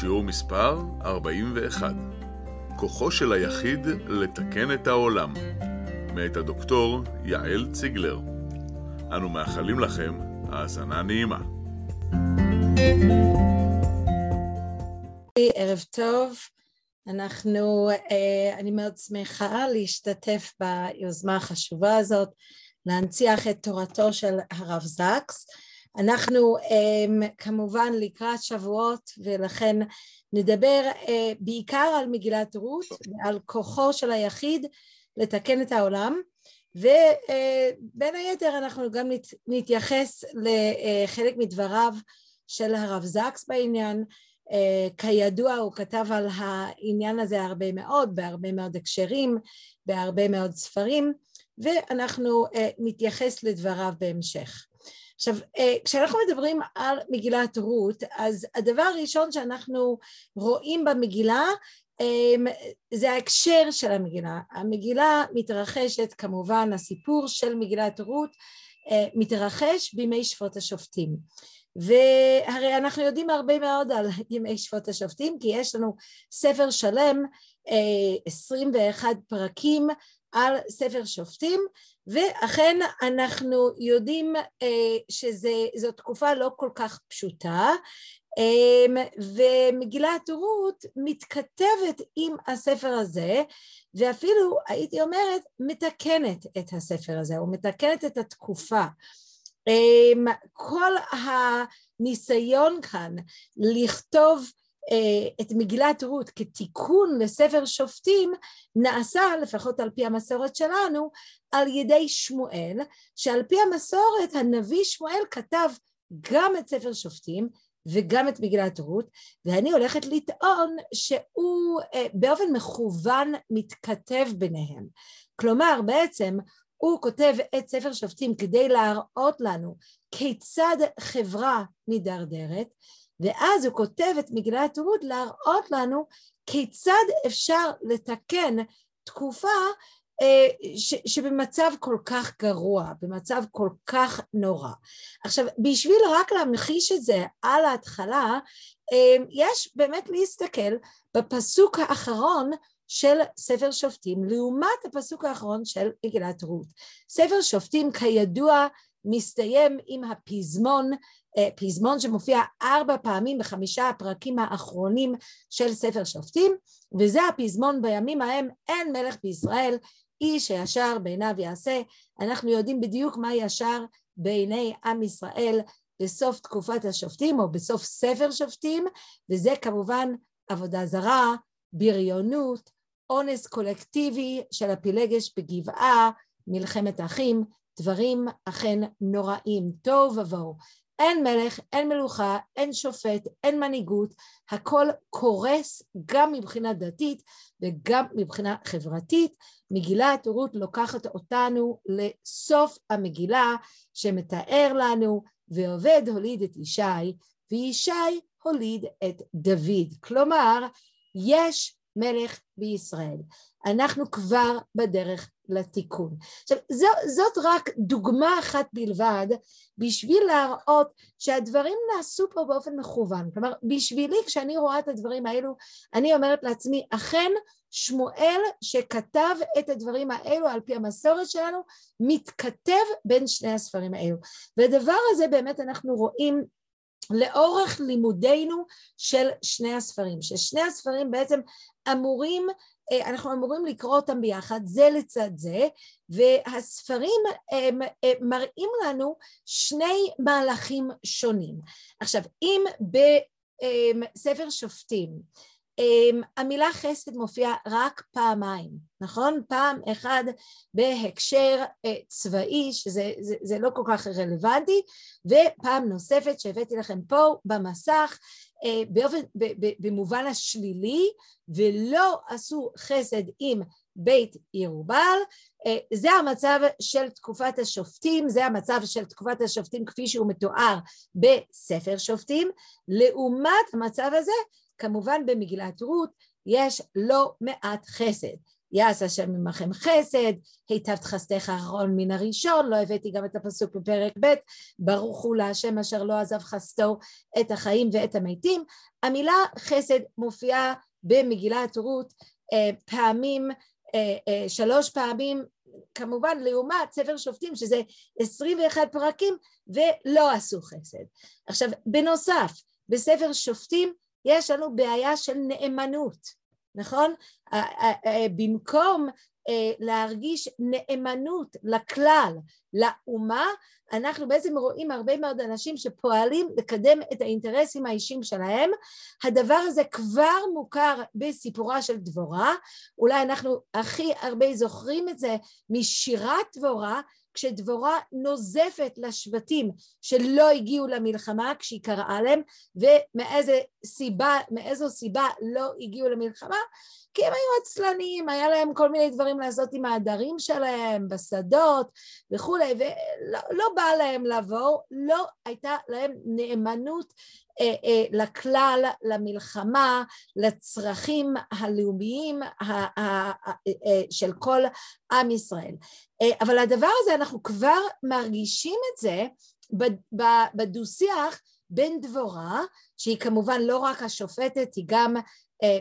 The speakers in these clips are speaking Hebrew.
שיעור מספר 41 כוחו של היחיד לתקן את העולם מאת הדוקטור יעל ציגלר אנו מאחלים לכם האזנה נעימה. ערב טוב, אנחנו, אה, אני מאוד שמחה להשתתף ביוזמה החשובה הזאת, להנציח את תורתו של הרב זקס. אנחנו um, כמובן לקראת שבועות ולכן נדבר uh, בעיקר על מגילת רות ועל כוחו של היחיד לתקן את העולם ובין uh, היתר אנחנו גם נת, נתייחס לחלק מדבריו של הרב זקס בעניין. כידוע הוא כתב על העניין הזה הרבה מאוד בהרבה מאוד הקשרים בהרבה מאוד ספרים ואנחנו נתייחס לדבריו בהמשך עכשיו, אה, כשאנחנו מדברים על מגילת רות, אז הדבר הראשון שאנחנו רואים במגילה אמ, זה ההקשר של המגילה. המגילה מתרחשת, כמובן, הסיפור של מגילת רות אה, מתרחש בימי שפוט השופטים. והרי אנחנו יודעים הרבה מאוד על ימי שפוט השופטים, כי יש לנו ספר שלם, 21 אה, פרקים על ספר שופטים, ואכן אנחנו יודעים אה, שזו תקופה לא כל כך פשוטה, אה, ומגילת רות מתכתבת עם הספר הזה, ואפילו הייתי אומרת מתקנת את הספר הזה, או מתקנת את התקופה. אה, כל הניסיון כאן לכתוב את מגילת רות כתיקון לספר שופטים נעשה, לפחות על פי המסורת שלנו, על ידי שמואל, שעל פי המסורת הנביא שמואל כתב גם את ספר שופטים וגם את מגילת רות, ואני הולכת לטעון שהוא אה, באופן מכוון מתכתב ביניהם. כלומר, בעצם הוא כותב את ספר שופטים כדי להראות לנו כיצד חברה מידרדרת, ואז הוא כותב את מגילת רות להראות לנו כיצד אפשר לתקן תקופה אה, ש, שבמצב כל כך גרוע, במצב כל כך נורא. עכשיו, בשביל רק להמחיש את זה על ההתחלה, אה, יש באמת להסתכל בפסוק האחרון של ספר שופטים לעומת הפסוק האחרון של מגילת רות. ספר שופטים כידוע מסתיים עם הפזמון פזמון שמופיע ארבע פעמים בחמישה הפרקים האחרונים של ספר שופטים, וזה הפזמון בימים ההם אין מלך בישראל, איש הישר בעיניו יעשה. אנחנו יודעים בדיוק מה ישר בעיני עם ישראל בסוף תקופת השופטים או בסוף ספר שופטים, וזה כמובן עבודה זרה, בריונות, אונס קולקטיבי של הפילגש בגבעה, מלחמת אחים, דברים אכן נוראים, תוהו ובוהו. אין מלך, אין מלוכה, אין שופט, אין מנהיגות, הכל קורס גם מבחינה דתית וגם מבחינה חברתית. מגילת רות לוקחת אותנו לסוף המגילה שמתאר לנו ועובד הוליד את ישי וישי הוליד את דוד. כלומר, יש מלך בישראל. אנחנו כבר בדרך לתיקון. עכשיו, זו, זאת רק דוגמה אחת בלבד בשביל להראות שהדברים נעשו פה באופן מכוון. כלומר, בשבילי, כשאני רואה את הדברים האלו, אני אומרת לעצמי, אכן שמואל שכתב את הדברים האלו על פי המסורת שלנו, מתכתב בין שני הספרים האלו. והדבר הזה באמת אנחנו רואים לאורך לימודינו של שני הספרים, ששני הספרים בעצם אמורים אה, אנחנו אמורים לקרוא אותם ביחד, זה לצד זה, והספרים הם, הם מראים לנו שני מהלכים שונים. עכשיו, אם בספר שופטים המילה חסד מופיעה רק פעמיים, נכון? פעם אחד בהקשר אה, צבאי, שזה זה, זה לא כל כך רלוונטי, ופעם נוספת שהבאתי לכם פה במסך, אה, באופן, במובן השלילי, ולא עשו חסד עם בית ירובל, אה, זה המצב של תקופת השופטים, זה המצב של תקופת השופטים כפי שהוא מתואר בספר שופטים, לעומת המצב הזה כמובן במגילת רות יש לא מעט חסד. יעש השם עמכם חסד, היטבת חסדך אהרון מן הראשון, לא הבאתי גם את הפסוק בפרק ב', ברוך הוא להשם אשר לא עזב חסדו את החיים ואת המתים. המילה חסד מופיעה במגילת רות אה, פעמים, אה, אה, שלוש פעמים, כמובן לעומת ספר שופטים שזה 21 פרקים ולא עשו חסד. עכשיו בנוסף בספר שופטים יש לנו בעיה של נאמנות, נכון? במקום אה, להרגיש נאמנות לכלל, לאומה, אנחנו בעצם רואים הרבה מאוד אנשים שפועלים לקדם את האינטרסים האישיים שלהם. הדבר הזה כבר מוכר בסיפורה של דבורה, אולי אנחנו הכי הרבה זוכרים את זה משירת דבורה, כשדבורה נוזפת לשבטים שלא הגיעו למלחמה כשהיא קראה להם ומאיזו סיבה, סיבה לא הגיעו למלחמה כי הם היו עצלנים, היה להם כל מיני דברים לעשות עם העדרים שלהם בשדות וכולי ולא לא בא להם לבוא, לא הייתה להם נאמנות אה, אה, לכלל, למלחמה, לצרכים הלאומיים אה, של כל עם ישראל. אבל הדבר הזה, אנחנו כבר מרגישים את זה בדו-שיח בין דבורה, שהיא כמובן לא רק השופטת, היא גם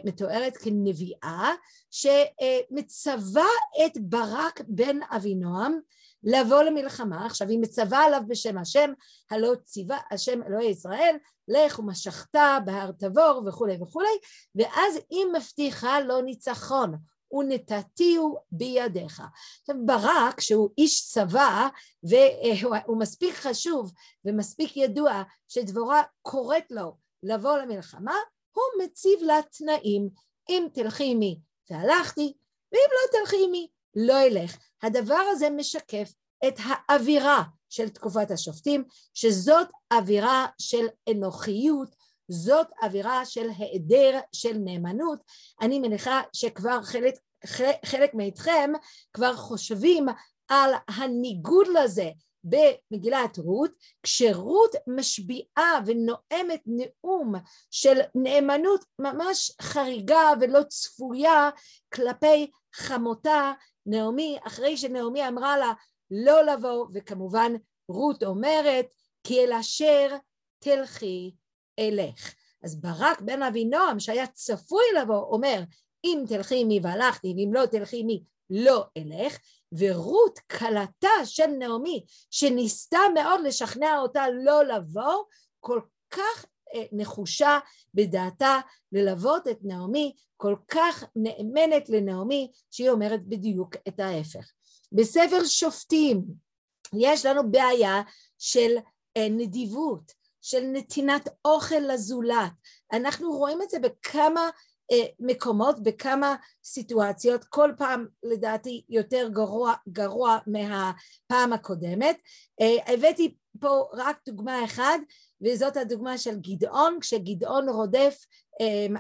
מתוארת כנביאה, שמצווה את ברק בן אבינועם לבוא למלחמה, עכשיו היא מצווה עליו בשם השם, הלא ציווה השם אלוהי ישראל, לך ומשכת בהר תבור וכולי וכולי, ואז היא מבטיחה לו ניצחון, ונתתיהו בידיך. עכשיו ברק שהוא איש צבא והוא מספיק חשוב ומספיק ידוע שדבורה קוראת לו לבוא למלחמה, הוא מציב לה תנאים, אם תלכי עמי והלכתי, ואם לא תלכי עמי לא אלך. הדבר הזה משקף את האווירה של תקופת השופטים, שזאת אווירה של אנוכיות, זאת אווירה של היעדר של נאמנות. אני מניחה שכבר חלק, חלק מאיתכם כבר חושבים על הניגוד לזה במגילת רות, כשרות משביעה ונואמת נאום של נאמנות ממש חריגה ולא צפויה כלפי חמותה נעמי, אחרי שנעמי אמרה לה לא לבוא, וכמובן רות אומרת כי אל אשר תלכי אלך. אז ברק בן אבינועם שהיה צפוי לבוא אומר אם תלכי מי והלכתי ואם לא תלכי מי לא אלך ורות כלתה של נעמי שניסתה מאוד לשכנע אותה לא לבוא כל כך אה, נחושה בדעתה ללוות את נעמי כל כך נאמנת לנעמי שהיא אומרת בדיוק את ההפך בספר שופטים יש לנו בעיה של אה, נדיבות, של נתינת אוכל לזולת. אנחנו רואים את זה בכמה מקומות, בכמה סיטואציות, כל פעם לדעתי יותר גרוע, גרוע מהפעם הקודמת. אה, הבאתי פה רק דוגמה אחת, וזאת הדוגמה של גדעון, כשגדעון רודף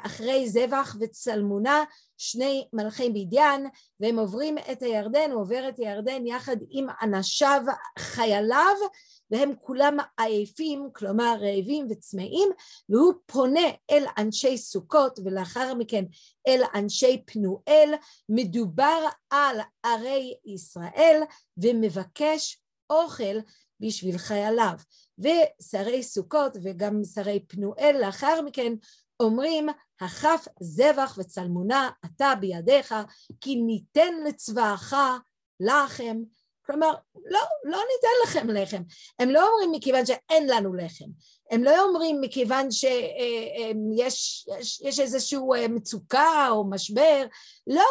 אחרי זבח וצלמונה שני מלכי מדיין והם עוברים את הירדן, הוא עובר את הירדן יחד עם אנשיו חייליו והם כולם עייפים, כלומר רעבים וצמאים, והוא פונה אל אנשי סוכות ולאחר מכן אל אנשי פנואל, מדובר על ערי ישראל ומבקש אוכל בשביל חייליו. ושרי סוכות וגם שרי פנואל לאחר מכן אומרים הכף זבח וצלמונה אתה בידיך כי ניתן לצבאך לחם. כלומר לא, לא ניתן לכם לחם. הם לא אומרים מכיוון שאין לנו לחם. הם לא אומרים מכיוון שיש יש, יש איזושהי מצוקה או משבר. לא,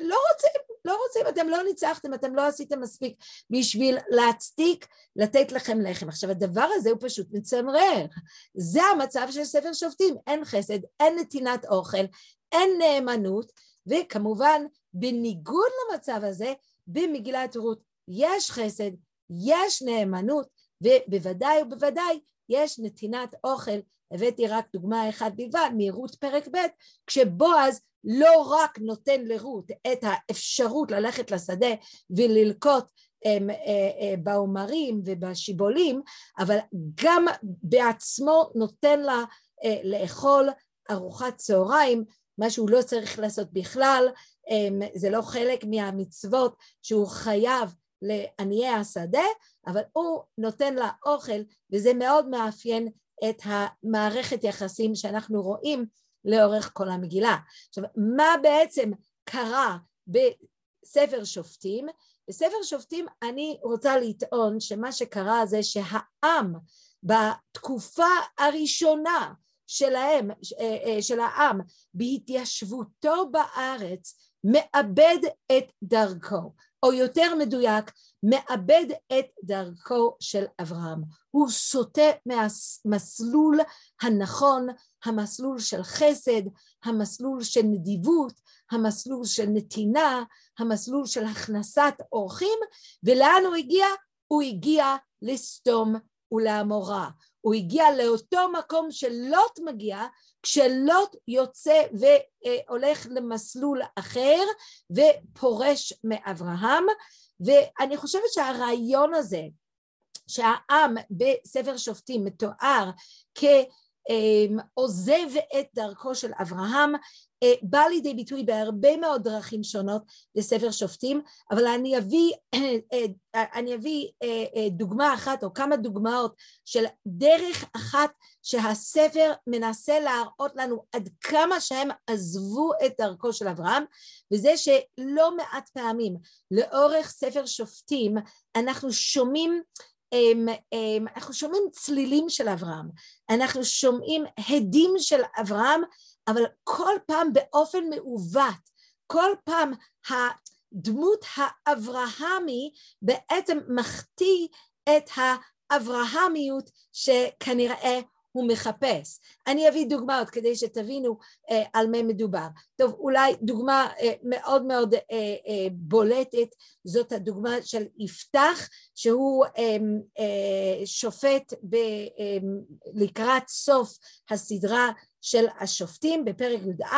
לא רוצים לא רוצים, אתם לא ניצחתם, אתם לא עשיתם מספיק בשביל להצדיק לתת לכם לחם. עכשיו הדבר הזה הוא פשוט מצמרר, זה המצב של ספר שופטים, אין חסד, אין נתינת אוכל, אין נאמנות, וכמובן בניגוד למצב הזה, במגילת רות יש חסד, יש נאמנות, ובוודאי ובוודאי יש נתינת אוכל. הבאתי רק דוגמה אחת בלבד, מרות פרק ב', כשבועז לא רק נותן לרות את האפשרות ללכת לשדה וללקוט אמ, אה, אה, בעומרים ובשיבולים, אבל גם בעצמו נותן לה אה, לאכול ארוחת צהריים, מה שהוא לא צריך לעשות בכלל, אמ, זה לא חלק מהמצוות שהוא חייב לעניי השדה, אבל הוא נותן לה אוכל וזה מאוד מאפיין את המערכת יחסים שאנחנו רואים לאורך כל המגילה. עכשיו, מה בעצם קרה בספר שופטים? בספר שופטים אני רוצה לטעון שמה שקרה זה שהעם בתקופה הראשונה שלהם, אה, אה, של העם, בהתיישבותו בארץ, מאבד את דרכו, או יותר מדויק, מאבד את דרכו של אברהם. הוא סוטה מהמסלול הנכון, המסלול של חסד, המסלול של נדיבות, המסלול של נתינה, המסלול של הכנסת אורחים, ולאן הוא הגיע? הוא הגיע לסתום ולעמורה. הוא הגיע לאותו מקום שלוט מגיע, כשלוט יוצא והולך למסלול אחר ופורש מאברהם, ואני חושבת שהרעיון הזה שהעם בספר שופטים מתואר כעוזב את דרכו של אברהם אה, בא לידי ביטוי בהרבה מאוד דרכים שונות בספר שופטים, אבל אני אביא, אה, אני אביא אה, דוגמה אחת או כמה דוגמאות של דרך אחת שהספר מנסה להראות לנו עד כמה שהם עזבו את דרכו של אברהם, וזה שלא מעט פעמים לאורך ספר שופטים אנחנו שומעים אנחנו שומעים צלילים של אברהם, אנחנו שומעים הדים של אברהם אבל כל פעם באופן מעוות, כל פעם הדמות האברהמי בעצם מחטיא את האברהמיות שכנראה הוא מחפש. אני אביא דוגמאות כדי שתבינו אה, על מה מדובר. טוב, אולי דוגמה אה, מאוד מאוד אה, אה, בולטת זאת הדוגמה של יפתח, שהוא אה, אה, שופט ב, אה, לקראת סוף הסדרה של השופטים בפרק י"א,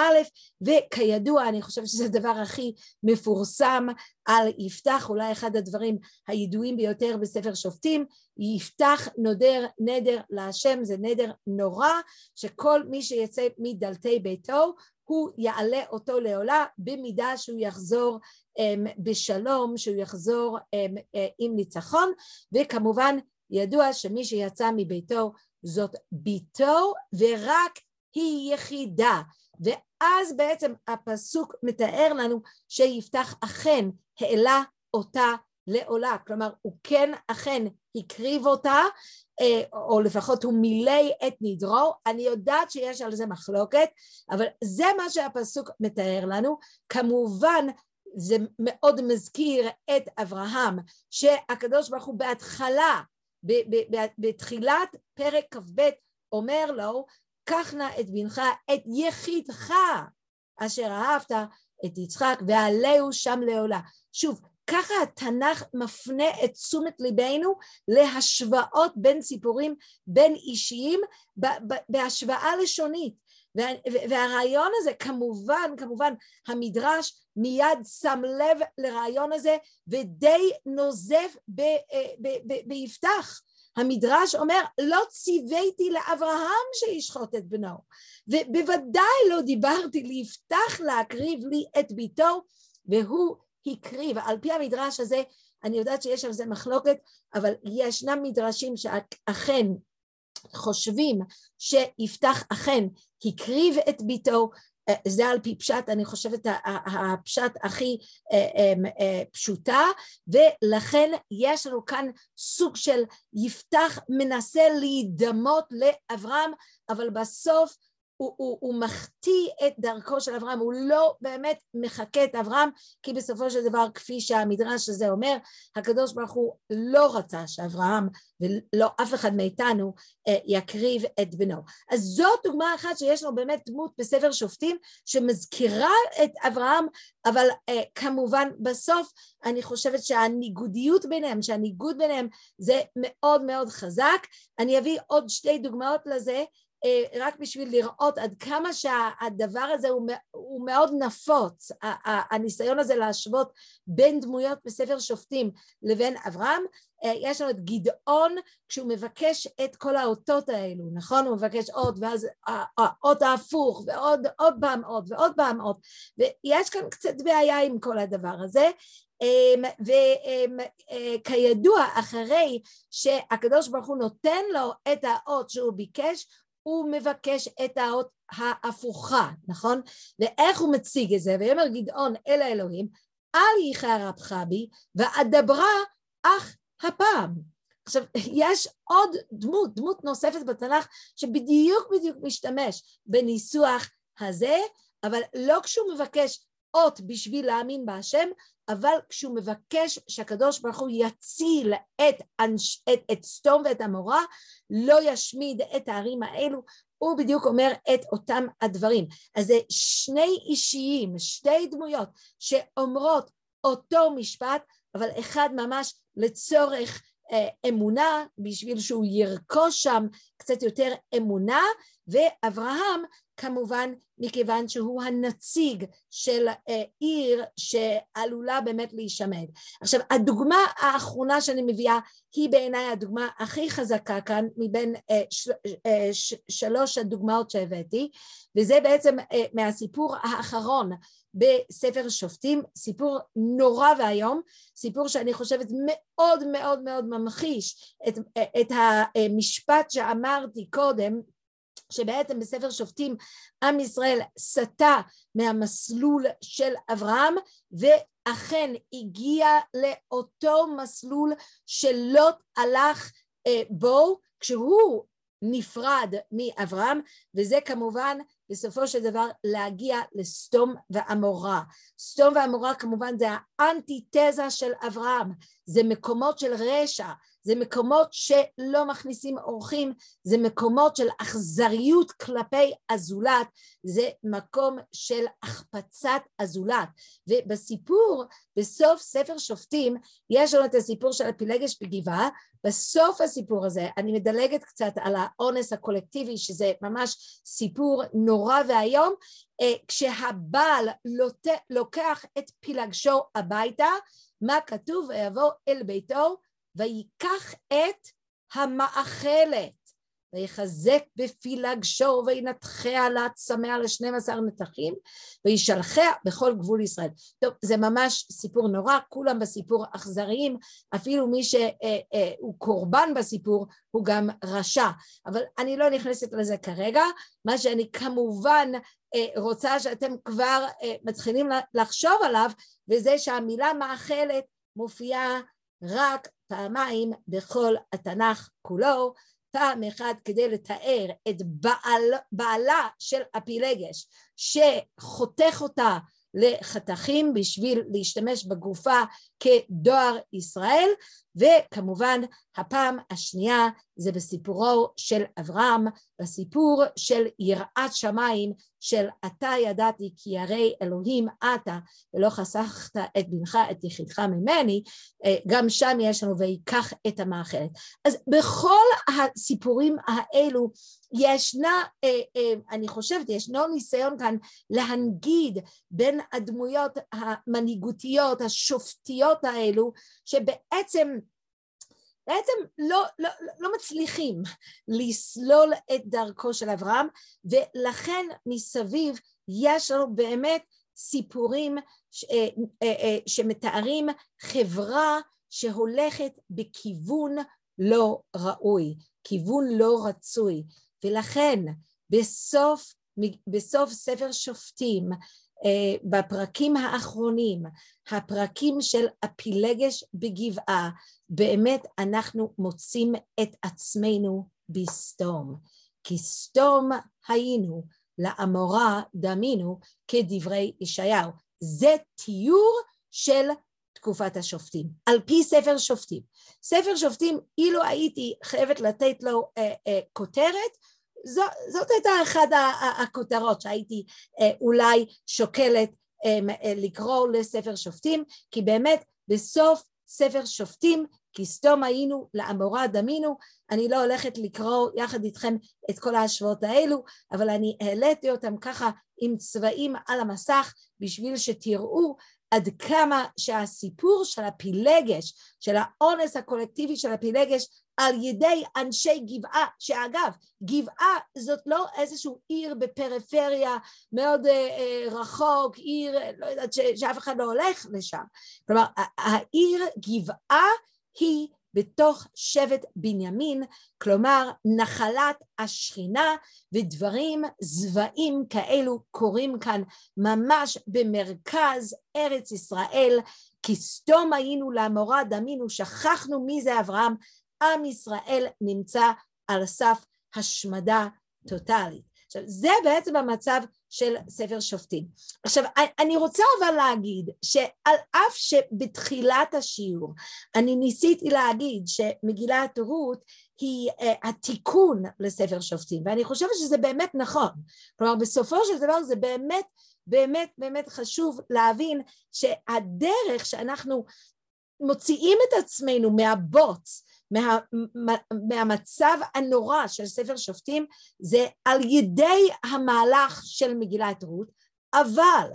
וכידוע, אני חושבת שזה הדבר הכי מפורסם על יפתח, אולי אחד הדברים הידועים ביותר בספר שופטים, יפתח נודר נדר להשם, זה נדר נורא, שכל מי שיצא מדלתי ביתו, הוא יעלה אותו לעולה במידה שהוא יחזור um, בשלום, שהוא יחזור um, uh, עם ניצחון, וכמובן ידוע שמי שיצא מביתו זאת ביתו ורק היא יחידה, ואז בעצם הפסוק מתאר לנו שיפתח אכן העלה אותה לעולה, כלומר הוא כן אכן הקריב אותה, אה, או לפחות הוא מילא את נדרו, אני יודעת שיש על זה מחלוקת, אבל זה מה שהפסוק מתאר לנו, כמובן זה מאוד מזכיר את אברהם, שהקדוש ברוך הוא בהתחלה, בתחילת פרק כ"ב אומר לו, קח נא את בנך, את יחידך, אשר אהבת את יצחק, ועלהו שם לעולה. שוב, ככה התנ"ך מפנה את תשומת ליבנו להשוואות בין סיפורים בין אישיים בהשוואה לשונית. והרעיון הזה כמובן, כמובן המדרש מיד שם לב לרעיון הזה ודי נוזף ביפתח. המדרש אומר לא ציוויתי לאברהם שישחוט את בנו. ובוודאי לא דיברתי ליפתח להקריב לי את ביתו והוא הקריב. על פי המדרש הזה אני יודעת שיש על זה מחלוקת אבל ישנם מדרשים שאכן חושבים שיפתח אכן הקריב את ביתו זה על פי פשט, אני חושבת הפשט הכי אה, אה, אה, פשוטה, ולכן יש לנו כאן סוג של יפתח מנסה להידמות לאברהם, אבל בסוף הוא, הוא, הוא מחטיא את דרכו של אברהם, הוא לא באמת מחקה את אברהם, כי בסופו של דבר, כפי שהמדרש הזה אומר, הקדוש ברוך הוא לא רצה שאברהם ולא אף אחד מאיתנו אה, יקריב את בנו. אז זאת דוגמה אחת שיש לנו באמת דמות בספר שופטים שמזכירה את אברהם, אבל אה, כמובן בסוף אני חושבת שהניגודיות ביניהם, שהניגוד ביניהם זה מאוד מאוד חזק. אני אביא עוד שתי דוגמאות לזה. אה, רק בשביל לראות עד כמה שהדבר הזה הוא, הוא מאוד נפוץ, הניסיון הזה להשוות בין דמויות בספר שופטים לבין אברהם, אה, יש לנו את גדעון כשהוא מבקש את כל האותות האלו, נכון? הוא מבקש עוד ואז האות ההפוך ועוד עוד פעם עוד ועוד פעם עוד ויש כאן קצת בעיה עם כל הדבר הזה אמ, וכידוע אה, אחרי שהקדוש ברוך הוא נותן לו את האות שהוא ביקש הוא מבקש את האות ההפוכה, נכון? ואיך הוא מציג את זה? ויאמר גדעון אל האלוהים, אל יחרפך בי ואדברה אך הפעם. עכשיו, יש עוד דמות, דמות נוספת בתנ"ך שבדיוק בדיוק משתמש בניסוח הזה, אבל לא כשהוא מבקש אות בשביל להאמין בהשם, אבל כשהוא מבקש שהקדוש ברוך הוא יציל את, אנש, את, את סתום ואת המורה, לא ישמיד את הערים האלו, הוא בדיוק אומר את אותם הדברים. אז זה שני אישיים, שתי דמויות שאומרות אותו משפט, אבל אחד ממש לצורך אה, אמונה, בשביל שהוא ירכוש שם קצת יותר אמונה, ואברהם כמובן מכיוון שהוא הנציג של אה, עיר שעלולה באמת להישמד. עכשיו הדוגמה האחרונה שאני מביאה היא בעיניי הדוגמה הכי חזקה כאן מבין אה, אה, שלוש הדוגמאות שהבאתי וזה בעצם מהסיפור האחרון בספר שופטים, סיפור נורא ואיום, סיפור שאני חושבת מאוד מאוד מאוד ממחיש את, את המשפט שאמרתי קודם שבעצם בספר שופטים עם ישראל סטה מהמסלול של אברהם ואכן הגיע לאותו מסלול שלוט הלך אה, בו כשהוא נפרד מאברהם וזה כמובן בסופו של דבר להגיע לסתום ועמורה. סתום ועמורה כמובן זה האנטיתזה של אברהם, זה מקומות של רשע, זה מקומות שלא מכניסים אורחים, זה מקומות של אכזריות כלפי הזולת, זה מקום של החפצת הזולת. ובסיפור, בסוף ספר שופטים, יש לנו את הסיפור של הפילגש בגבעה, בסוף הסיפור הזה, אני מדלגת קצת על האונס הקולקטיבי, שזה ממש סיפור נורא ואיום, אה, כשהבעל לוקח את פילגשו הביתה, מה כתוב? ויבוא אל ביתו ויקח את המאכלת, ויחזק בפילגשו וינתחיה לה צמא לשנים עשר נתחים, וישלחיה בכל גבול ישראל. טוב, זה ממש סיפור נורא, כולם בסיפור אכזריים, אפילו מי שהוא אה, אה, קורבן בסיפור הוא גם רשע, אבל אני לא נכנסת לזה כרגע, מה שאני כמובן אה, רוצה שאתם כבר מתחילים לחשוב עליו, וזה שהמילה מאכלת מופיעה רק פעמיים בכל התנ"ך כולו, פעם אחת כדי לתאר את בעל, בעלה של הפילגש שחותך אותה לחתכים בשביל להשתמש בגופה כדואר ישראל וכמובן הפעם השנייה זה בסיפורו של אברהם, בסיפור של יראת שמיים של אתה ידעתי כי הרי אלוהים אתה ולא חסכת את בנך את יחידך ממני, אה, גם שם יש לנו ויקח את המאכלת. אז בכל הסיפורים האלו ישנה, אה, אה, אני חושבת, ישנו ניסיון כאן להנגיד בין הדמויות המנהיגותיות, השופטיות האלו, שבעצם בעצם לא, לא, לא מצליחים לסלול את דרכו של אברהם ולכן מסביב יש לנו באמת סיפורים ש, אה, אה, אה, שמתארים חברה שהולכת בכיוון לא ראוי, כיוון לא רצוי. ולכן בסוף, בסוף ספר שופטים בפרקים האחרונים, הפרקים של הפילגש בגבעה, באמת אנחנו מוצאים את עצמנו בסתום. כי סתום היינו, לעמורה דמינו כדברי ישעיהו. זה תיאור של תקופת השופטים, על פי ספר שופטים. ספר שופטים, אילו הייתי חייבת לתת לו אה, אה, כותרת, זו, זאת הייתה אחת הכותרות שהייתי אה, אולי שוקלת אה, אה, לקרוא לספר שופטים, כי באמת בסוף ספר שופטים, כי סתום היינו לעמורה דמינו, אני לא הולכת לקרוא יחד איתכם את כל ההשוואות האלו, אבל אני העליתי אותם ככה עם צבעים על המסך בשביל שתראו עד כמה שהסיפור של הפילגש, של האונס הקולקטיבי של הפילגש על ידי אנשי גבעה, שאגב, גבעה זאת לא איזשהו עיר בפריפריה מאוד אה, אה, רחוק, עיר, לא יודעת, ש, שאף אחד לא הולך לשם. כלומר, העיר גבעה היא בתוך שבט בנימין, כלומר נחלת השכינה ודברים זוועים כאלו קורים כאן ממש במרכז ארץ ישראל, כי סתום היינו לעמורה דמינו, שכחנו מי זה אברהם, עם ישראל נמצא על סף השמדה טוטאלית. עכשיו זה בעצם המצב של ספר שופטים. עכשיו אני רוצה אבל להגיד שעל אף שבתחילת השיעור אני ניסיתי להגיד שמגילת רות היא uh, התיקון לספר שופטים ואני חושבת שזה באמת נכון כלומר בסופו של דבר זה באמת באמת באמת חשוב להבין שהדרך שאנחנו מוציאים את עצמנו מהבוץ מה, מה, מהמצב הנורא של ספר שופטים זה על ידי המהלך של מגילת רות, אבל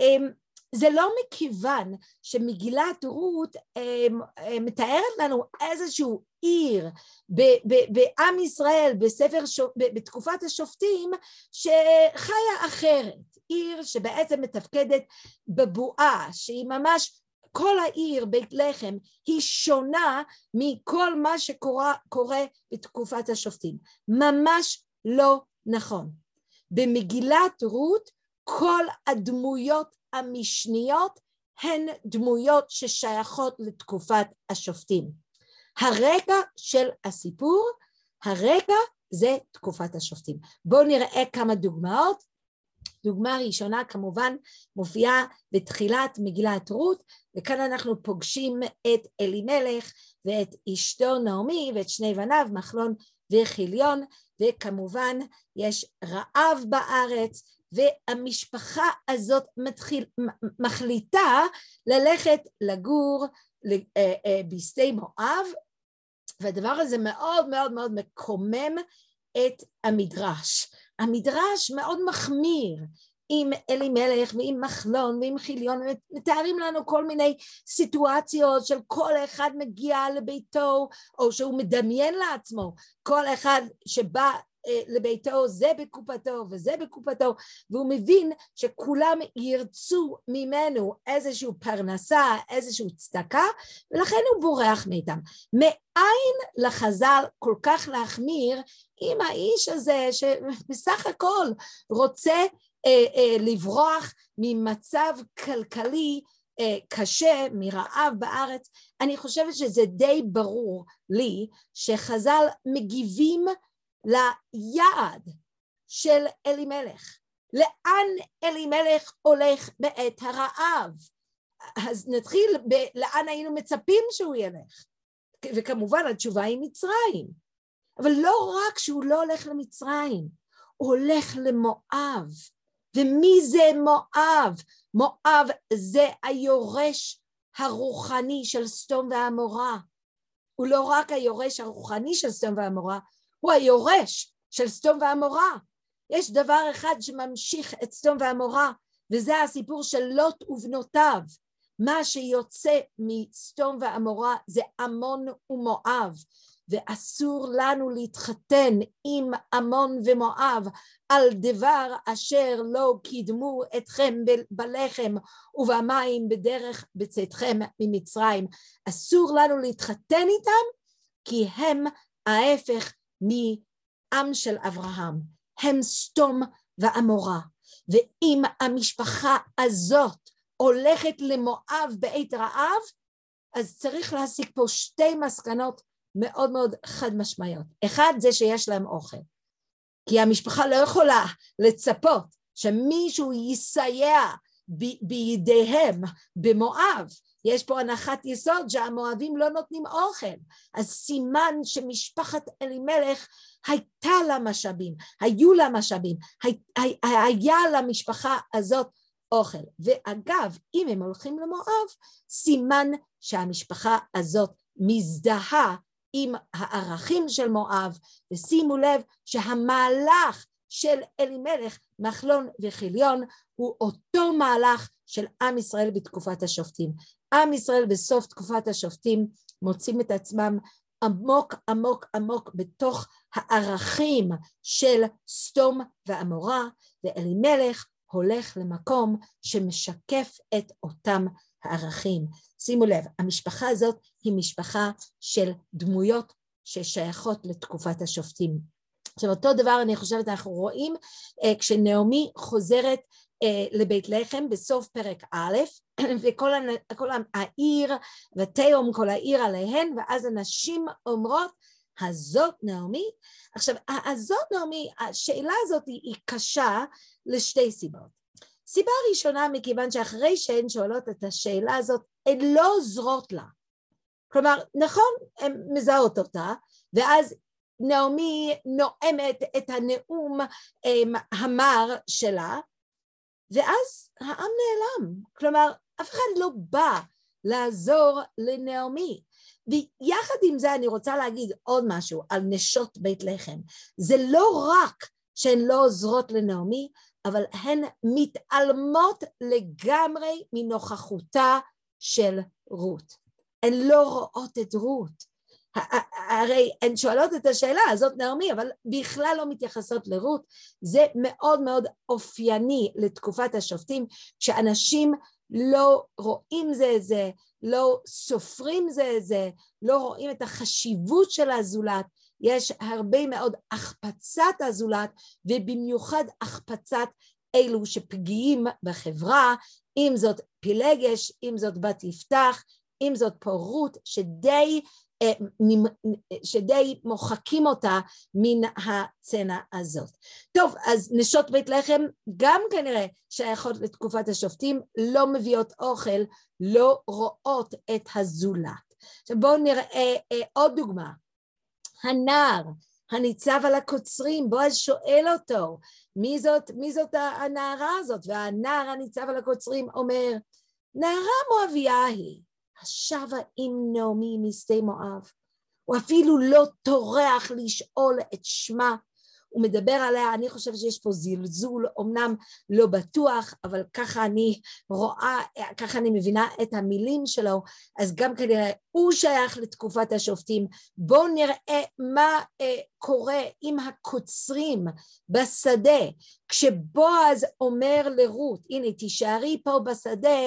אמ, זה לא מכיוון שמגילת רות אמ, אמ, מתארת לנו איזשהו עיר בעם ישראל בספר, בתקופת השופטים שחיה אחרת, עיר שבעצם מתפקדת בבועה, שהיא ממש כל העיר בית לחם היא שונה מכל מה שקורה בתקופת השופטים. ממש לא נכון. במגילת רות כל הדמויות המשניות הן דמויות ששייכות לתקופת השופטים. הרקע של הסיפור, הרקע זה תקופת השופטים. בואו נראה כמה דוגמאות דוגמה ראשונה כמובן מופיעה בתחילת מגילת רות, וכאן אנחנו פוגשים את אלימלך ואת אשתו נעמי ואת שני בניו, מחלון וחיליון, וכמובן יש רעב בארץ, והמשפחה הזאת מתחיל, מחליטה ללכת לגור אה, אה, בשדה מואב, והדבר הזה מאוד מאוד מאוד מקומם את המדרש. המדרש מאוד מחמיר עם אלימלך ועם מחלון ועם חיליון, מתארים לנו כל מיני סיטואציות של כל אחד מגיע לביתו, או שהוא מדמיין לעצמו, כל אחד שבא לביתו זה בקופתו וזה בקופתו, והוא מבין שכולם ירצו ממנו איזושהי פרנסה, איזושהי צדקה, ולכן הוא בורח מאיתם. מאין לחז"ל כל כך להחמיר עם האיש הזה שבסך הכל רוצה אה, אה, לברוח ממצב כלכלי אה, קשה, מרעב בארץ, אני חושבת שזה די ברור לי שחז"ל מגיבים ליעד של אלימלך. לאן אלימלך הולך בעת הרעב? אז נתחיל ב- לאן היינו מצפים שהוא ילך. וכמובן התשובה היא מצרים. אבל לא רק שהוא לא הולך למצרים, הוא הולך למואב. ומי זה מואב? מואב זה היורש הרוחני של סדום ועמורה. הוא לא רק היורש הרוחני של סדום ועמורה, הוא היורש של סדום ועמורה. יש דבר אחד שממשיך את סדום ועמורה, וזה הסיפור של לוט ובנותיו. מה שיוצא מסדום ועמורה זה עמון ומואב. ואסור לנו להתחתן עם עמון ומואב על דבר אשר לא קידמו אתכם בלחם ובמים בדרך בצאתכם ממצרים. אסור לנו להתחתן איתם כי הם ההפך מעם של אברהם, הם סתום ועמורה. ואם המשפחה הזאת הולכת למואב בעת רעב, אז צריך להסיק פה שתי מסקנות מאוד מאוד חד משמעיות. אחד זה שיש להם אוכל. כי המשפחה לא יכולה לצפות שמישהו יסייע ב- בידיהם במואב. יש פה הנחת יסוד שהמואבים לא נותנים אוכל, אז סימן שמשפחת אלימלך הייתה לה משאבים, היו לה משאבים, היה למשפחה הזאת אוכל. ואגב, אם הם הולכים למואב, סימן שהמשפחה הזאת מזדהה עם הערכים של מואב, ושימו לב שהמהלך של אלימלך, מחלון וחיליון, הוא אותו מהלך של עם ישראל בתקופת השופטים. עם ישראל בסוף תקופת השופטים מוצאים את עצמם עמוק עמוק עמוק בתוך הערכים של סתום ועמורה, ואלימלך הולך למקום שמשקף את אותם הערכים. שימו לב, המשפחה הזאת היא משפחה של דמויות ששייכות לתקופת השופטים. עכשיו אותו דבר אני חושבת אנחנו רואים אה, כשנעמי חוזרת לבית לחם בסוף פרק א', וכל כל העיר ותהום כל העיר עליהן, ואז הנשים אומרות הזאת נעמי? עכשיו הזאת נעמי, השאלה הזאת היא, היא קשה לשתי סיבות. סיבה ראשונה מכיוון שאחרי שהן שואלות את השאלה הזאת, הן לא עוזרות לה. כלומר, נכון, הן מזהות אותה, ואז נעמי נואמת את הנאום אמ, המר שלה, ואז העם נעלם. כלומר, אף אחד לא בא לעזור לנעמי. ויחד עם זה אני רוצה להגיד עוד משהו על נשות בית לחם. זה לא רק שהן לא עוזרות לנעמי, אבל הן מתעלמות לגמרי מנוכחותה של רות. הן לא רואות את רות. הרי הן שואלות את השאלה הזאת נעמי, אבל בכלל לא מתייחסות לרות. זה מאוד מאוד אופייני לתקופת השופטים, כשאנשים לא רואים זה את זה, לא סופרים זה את זה, לא רואים את החשיבות של הזולת, יש הרבה מאוד החפצת הזולת, ובמיוחד החפצת אלו שפגיעים בחברה, אם זאת פילגש, אם זאת בת יפתח, אם זאת פורות, שדי, אה, שדי מוחקים אותה מן הצנע הזאת. טוב, אז נשות בית לחם גם כנראה שייכות לתקופת השופטים, לא מביאות אוכל, לא רואות את הזולת. עכשיו בואו נראה אה, עוד דוגמה. הנער הניצב על הקוצרים, בועז שואל אותו, מי זאת, מי זאת הנערה הזאת? והנער הניצב על הקוצרים אומר, נערה מואביה היא, השבה עם נעמי משדה מואב. הוא אפילו לא טורח לשאול את שמה הוא מדבר עליה, אני חושבת שיש פה זלזול, אמנם לא בטוח, אבל ככה אני רואה, ככה אני מבינה את המילים שלו, אז גם כנראה הוא שייך לתקופת השופטים. בואו נראה מה אה, קורה עם הקוצרים בשדה, כשבועז אומר לרות, הנה תישארי פה בשדה,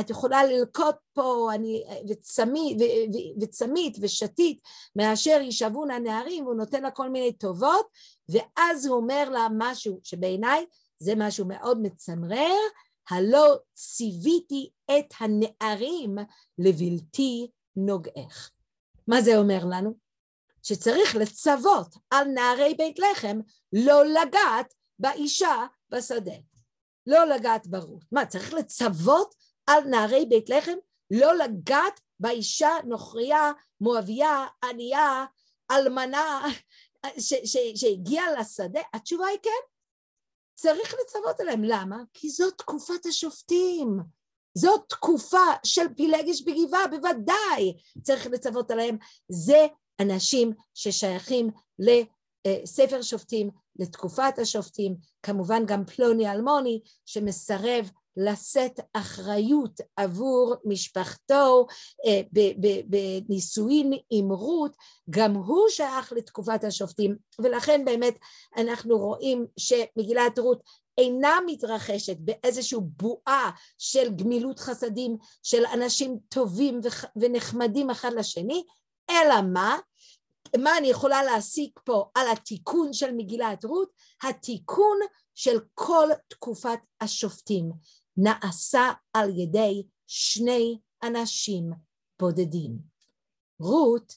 את יכולה ללקוט פה אני, וצמית, ו, ו, וצמית ושתית מאשר יישבון הנערים, הוא נותן לה כל מיני טובות, ואז הוא אומר לה משהו שבעיניי זה משהו מאוד מצמרר, הלא ציוויתי את הנערים לבלתי נוגעך. מה זה אומר לנו? שצריך לצוות על נערי בית לחם לא לגעת באישה בשדה, לא לגעת ברות. מה, צריך לצוות על נערי בית לחם לא לגעת באישה נוכריה, מואביה, ענייה, אלמנה, שהגיעה לשדה? התשובה היא כן. צריך לצוות עליהם. למה? כי זאת תקופת השופטים. זאת תקופה של פילגש בגבעה, בוודאי צריך לצוות עליהם. זה אנשים ששייכים לספר שופטים, לתקופת השופטים, כמובן גם פלוני אלמוני שמסרב לשאת אחריות עבור משפחתו אה, בנישואין עם רות, גם הוא שייך לתקופת השופטים, ולכן באמת אנחנו רואים שמגילת רות אינה מתרחשת באיזושהי בועה של גמילות חסדים של אנשים טובים ונחמדים אחד לשני, אלא מה? מה אני יכולה להסיק פה על התיקון של מגילת רות? התיקון של כל תקופת השופטים. נעשה על ידי שני אנשים בודדים, רות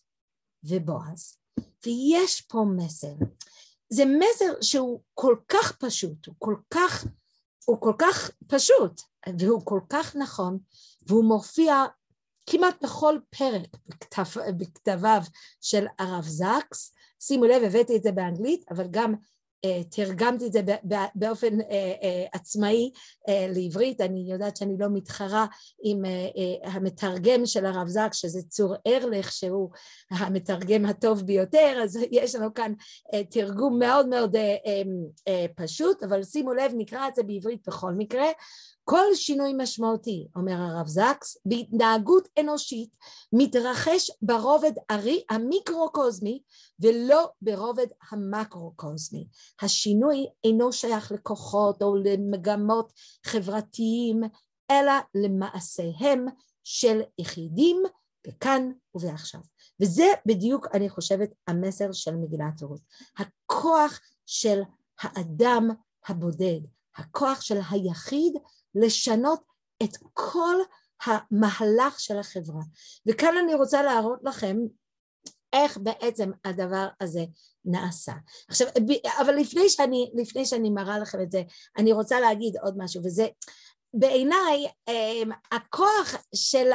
ובועז. ויש פה מסר. זה מסר שהוא כל כך פשוט, הוא כל כך, הוא כל כך פשוט, והוא כל כך נכון, והוא מופיע כמעט בכל פרק בכתב, בכתביו של הרב זקס, שימו לב, הבאתי את זה באנגלית, אבל גם uh, תרגמתי את זה באופן uh, uh, עצמאי uh, לעברית, אני יודעת שאני לא מתחרה עם uh, uh, המתרגם של הרב זקס, שזה צור ארליך, שהוא המתרגם הטוב ביותר, אז יש לנו כאן uh, תרגום מאוד מאוד uh, uh, uh, פשוט, אבל שימו לב, נקרא את זה בעברית בכל מקרה, כל שינוי משמעותי, אומר הרב זקס, בהתנהגות אנושית מתרחש ברובד המיקרו-קוסמי ולא ברובד המקרו-קוסמי. השינוי אינו שייך לכוחות או למגמות חברתיים, אלא למעשיהם של יחידים בכאן ובעכשיו. וזה בדיוק, אני חושבת, המסר של מגילת רות. הכוח של האדם הבודד, הכוח של היחיד לשנות את כל המהלך של החברה. וכאן אני רוצה להראות לכם איך בעצם הדבר הזה נעשה. עכשיו, אבל לפני שאני, לפני שאני מראה לכם את זה, אני רוצה להגיד עוד משהו, וזה בעיניי אמ, הכוח של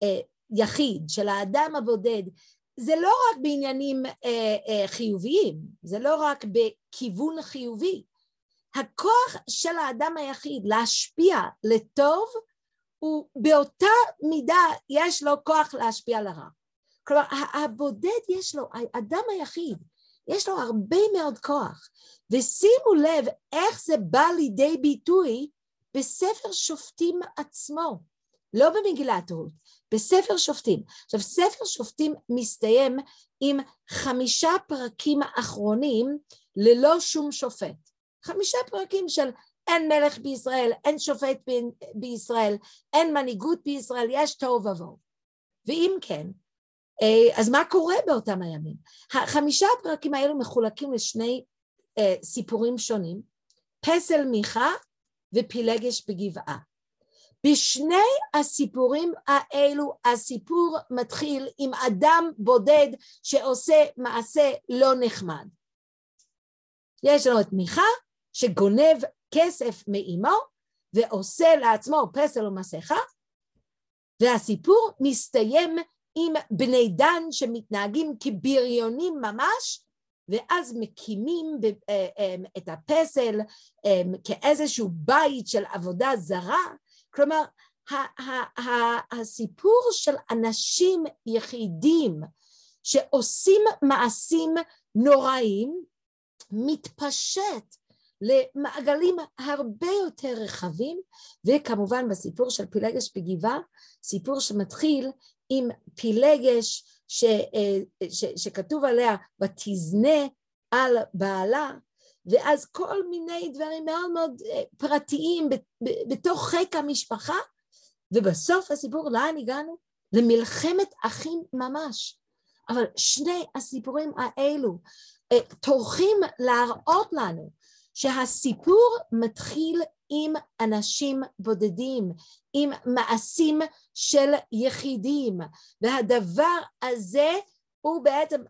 היחיד, של האדם הבודד, זה לא רק בעניינים אה, אה, חיוביים, זה לא רק בכיוון חיובי, הכוח של האדם היחיד להשפיע לטוב, הוא באותה מידה יש לו כוח להשפיע לרע. כלומר, הבודד יש לו, האדם היחיד, יש לו הרבה מאוד כוח. ושימו לב איך זה בא לידי ביטוי בספר שופטים עצמו, לא במגילת רות, בספר שופטים. עכשיו, ספר שופטים מסתיים עם חמישה פרקים אחרונים ללא שום שופט. חמישה פרקים של אין מלך בישראל, אין שופט בישראל, אין מנהיגות בישראל, יש תוהו ובוהו. ואם כן, אה, אז מה קורה באותם הימים? החמישה הפרקים האלו מחולקים לשני אה, סיפורים שונים, פסל מיכה ופילגש בגבעה. בשני הסיפורים האלו הסיפור מתחיל עם אדם בודד שעושה מעשה לא נחמד. יש לנו את מיכה שגונב כסף מאימו ועושה לעצמו פסל ומסכה, והסיפור מסתיים עם בני דן שמתנהגים כבריונים ממש, ואז מקימים אה, אה, את הפסל אה, כאיזשהו בית של עבודה זרה, כלומר הסיפור של אנשים יחידים שעושים מעשים נוראים מתפשט למעגלים הרבה יותר רחבים, וכמובן בסיפור של פילגש בגבעה, סיפור שמתחיל עם פילגש ש, אה, ש, שכתוב עליה ותזנה על בעלה, ואז כל מיני דברים מאוד מאוד אה, פרטיים בתוך חיק המשפחה, ובסוף הסיפור לאן הגענו? למלחמת אחים ממש. אבל שני הסיפורים האלו אה, טורחים להראות לנו שהסיפור מתחיל עם אנשים בודדים, עם מעשים של יחידים, והדבר הזה הוא בעצם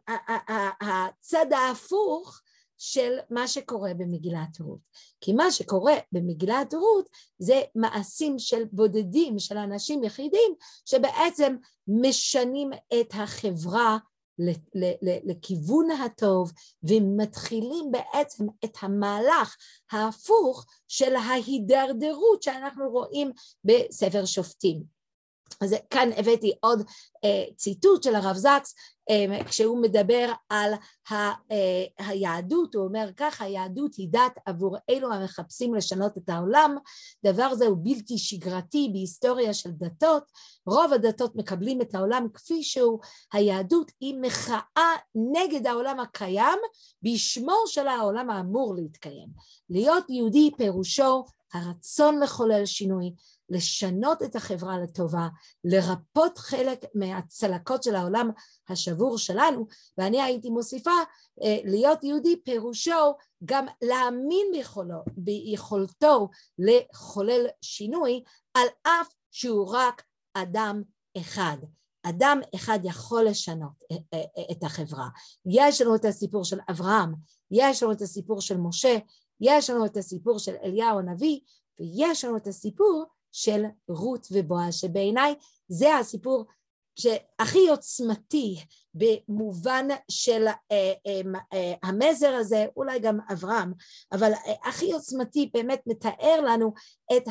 הצד ההפוך של מה שקורה במגילת רות. כי מה שקורה במגילת רות זה מעשים של בודדים, של אנשים יחידים, שבעצם משנים את החברה לכיוון הטוב ומתחילים בעצם את המהלך ההפוך של ההידרדרות שאנחנו רואים בספר שופטים. אז כאן הבאתי עוד uh, ציטוט של הרב זקס um, כשהוא מדבר על ה, uh, היהדות, הוא אומר ככה, היהדות היא דת עבור אלו המחפשים לשנות את העולם, דבר זה הוא בלתי שגרתי בהיסטוריה של דתות, רוב הדתות מקבלים את העולם כפי שהוא, היהדות היא מחאה נגד העולם הקיים בשמו של העולם האמור להתקיים. להיות יהודי פירושו הרצון לחולל שינוי, לשנות את החברה לטובה, לרפות חלק מהצלקות של העולם השבור שלנו, ואני הייתי מוסיפה, אה, להיות יהודי פירושו גם להאמין ביכולו, ביכולתו לחולל שינוי, על אף שהוא רק אדם אחד. אדם אחד יכול לשנות את החברה. יש לנו את הסיפור של אברהם, יש לנו את הסיפור של משה, יש לנו את הסיפור של אליהו הנביא, ויש לנו את הסיפור של רות ובועז, שבעיניי זה הסיפור שהכי עוצמתי במובן של אה, אה, אה, המזר הזה, אולי גם אברהם, אבל הכי עוצמתי באמת מתאר לנו את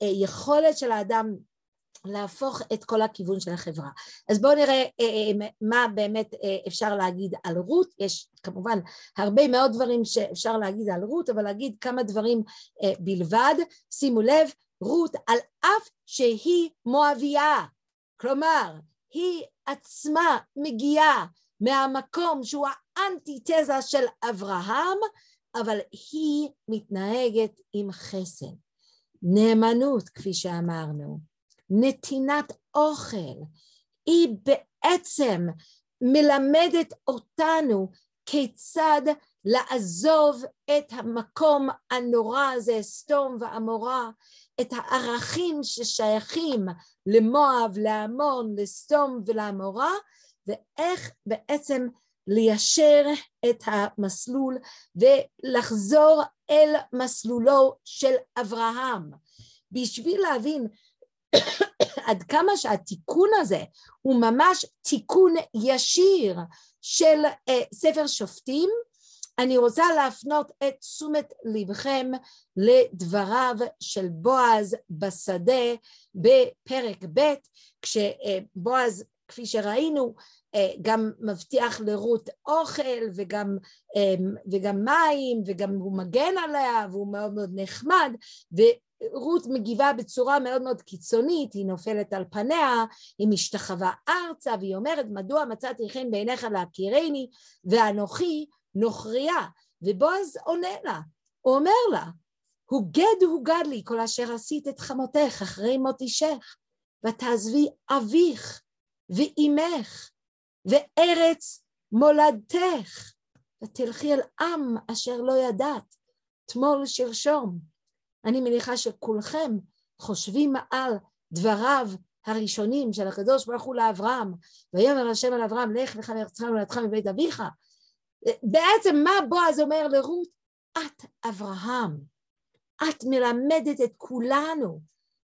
היכולת של האדם להפוך את כל הכיוון של החברה. אז בואו נראה מה באמת אפשר להגיד על רות, יש כמובן הרבה מאוד דברים שאפשר להגיד על רות, אבל להגיד כמה דברים בלבד. שימו לב, רות על אף שהיא מואביה, כלומר, היא עצמה מגיעה מהמקום שהוא האנטיתזה של אברהם, אבל היא מתנהגת עם חסד, נאמנות, כפי שאמרנו, נתינת אוכל. היא בעצם מלמדת אותנו כיצד לעזוב את המקום הנורא הזה, סתום ועמורה, את הערכים ששייכים למואב, להמון, לסתום ולעמורה, ואיך בעצם ליישר את המסלול ולחזור אל מסלולו של אברהם. בשביל להבין עד כמה שהתיקון הזה הוא ממש תיקון ישיר של uh, ספר שופטים, אני רוצה להפנות את תשומת לבכם לדבריו של בועז בשדה בפרק ב', כשבועז, כפי שראינו, גם מבטיח לרות אוכל וגם, וגם מים וגם הוא מגן עליה והוא מאוד מאוד נחמד ורות מגיבה בצורה מאוד מאוד קיצונית, היא נופלת על פניה, היא משתחווה ארצה והיא אומרת מדוע מצאתי חן בעיניך להכירני ואנוכי נוכריה, ובועז עונה לה, הוא אומר לה, הוגד הוגד לי כל אשר עשית את חמותך אחרי מות אישך, ותעזבי אביך ואימך וארץ מולדתך, ותלכי אל עם אשר לא ידעת, תמול שלשום. אני מניחה שכולכם חושבים על דבריו הראשונים של הקדוש ברוך הוא לאברהם, ויאמר השם על אברהם, לך לך מארצך ולדך מבית אביך, בעצם מה בועז אומר לרות? את אברהם, את מלמדת את כולנו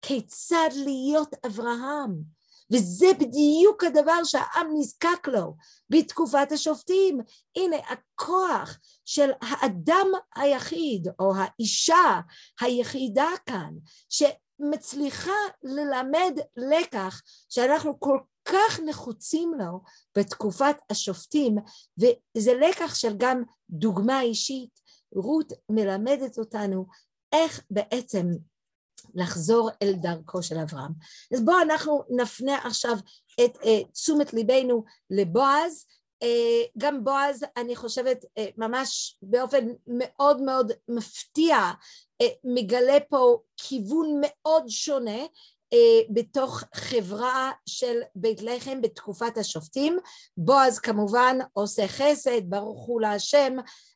כיצד להיות אברהם, וזה בדיוק הדבר שהעם נזקק לו בתקופת השופטים. הנה הכוח של האדם היחיד או האישה היחידה כאן, שמצליחה ללמד לקח שאנחנו כל כך נחוצים לו בתקופת השופטים, וזה לקח של גם דוגמה אישית. רות מלמדת אותנו איך בעצם לחזור אל דרכו של אברהם. אז בואו אנחנו נפנה עכשיו את uh, תשומת ליבנו לבועז. Uh, גם בועז, אני חושבת, uh, ממש באופן מאוד מאוד מפתיע, uh, מגלה פה כיוון מאוד שונה בתוך חברה של בית לחם בתקופת השופטים. בועז כמובן עושה חסד, ברוך הוא להשם,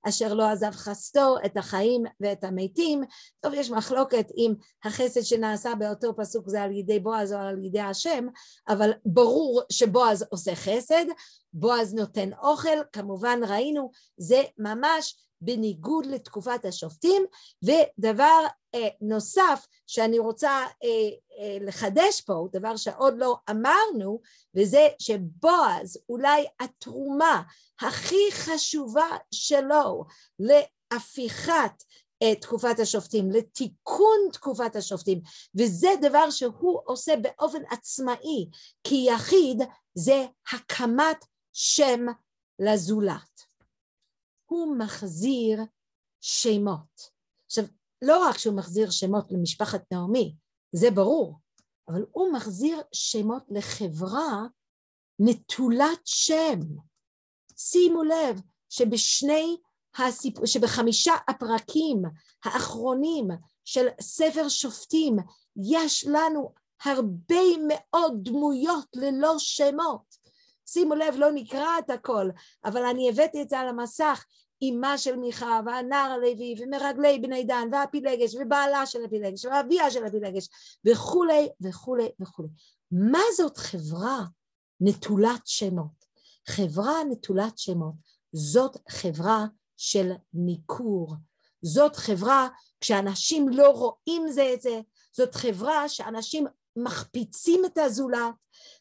אשר לא עזב חסדו את החיים ואת המתים. טוב, יש מחלוקת אם החסד שנעשה באותו פסוק זה על ידי בועז או על ידי השם, אבל ברור שבועז עושה חסד, בועז נותן אוכל, כמובן ראינו, זה ממש בניגוד לתקופת השופטים, ודבר אה, נוסף שאני רוצה אה, אה, לחדש פה, דבר שעוד לא אמרנו, וזה שבועז אולי התרומה הכי חשובה שלו להפיכת אה, תקופת השופטים, לתיקון תקופת השופטים, וזה דבר שהוא עושה באופן עצמאי כיחיד, זה הקמת שם לזולת. הוא מחזיר שמות. עכשיו, לא רק שהוא מחזיר שמות למשפחת נעמי, זה ברור, אבל הוא מחזיר שמות לחברה נטולת שם. שימו לב שבשני הסיפ... שבחמישה הפרקים האחרונים של ספר שופטים יש לנו הרבה מאוד דמויות ללא שמות. שימו לב, לא נקרא את הכל, אבל אני הבאתי את זה על המסך. אמה של מיכה, והנער הלוי, ומרגלי בני דן, והפילגש, ובעלה של הפילגש, ואביה של הפילגש, וכולי וכולי וכולי. מה זאת חברה נטולת שמות? חברה נטולת שמות זאת חברה של ניכור. זאת חברה כשאנשים לא רואים זה את זה, זאת חברה שאנשים מחפיצים את הזולת,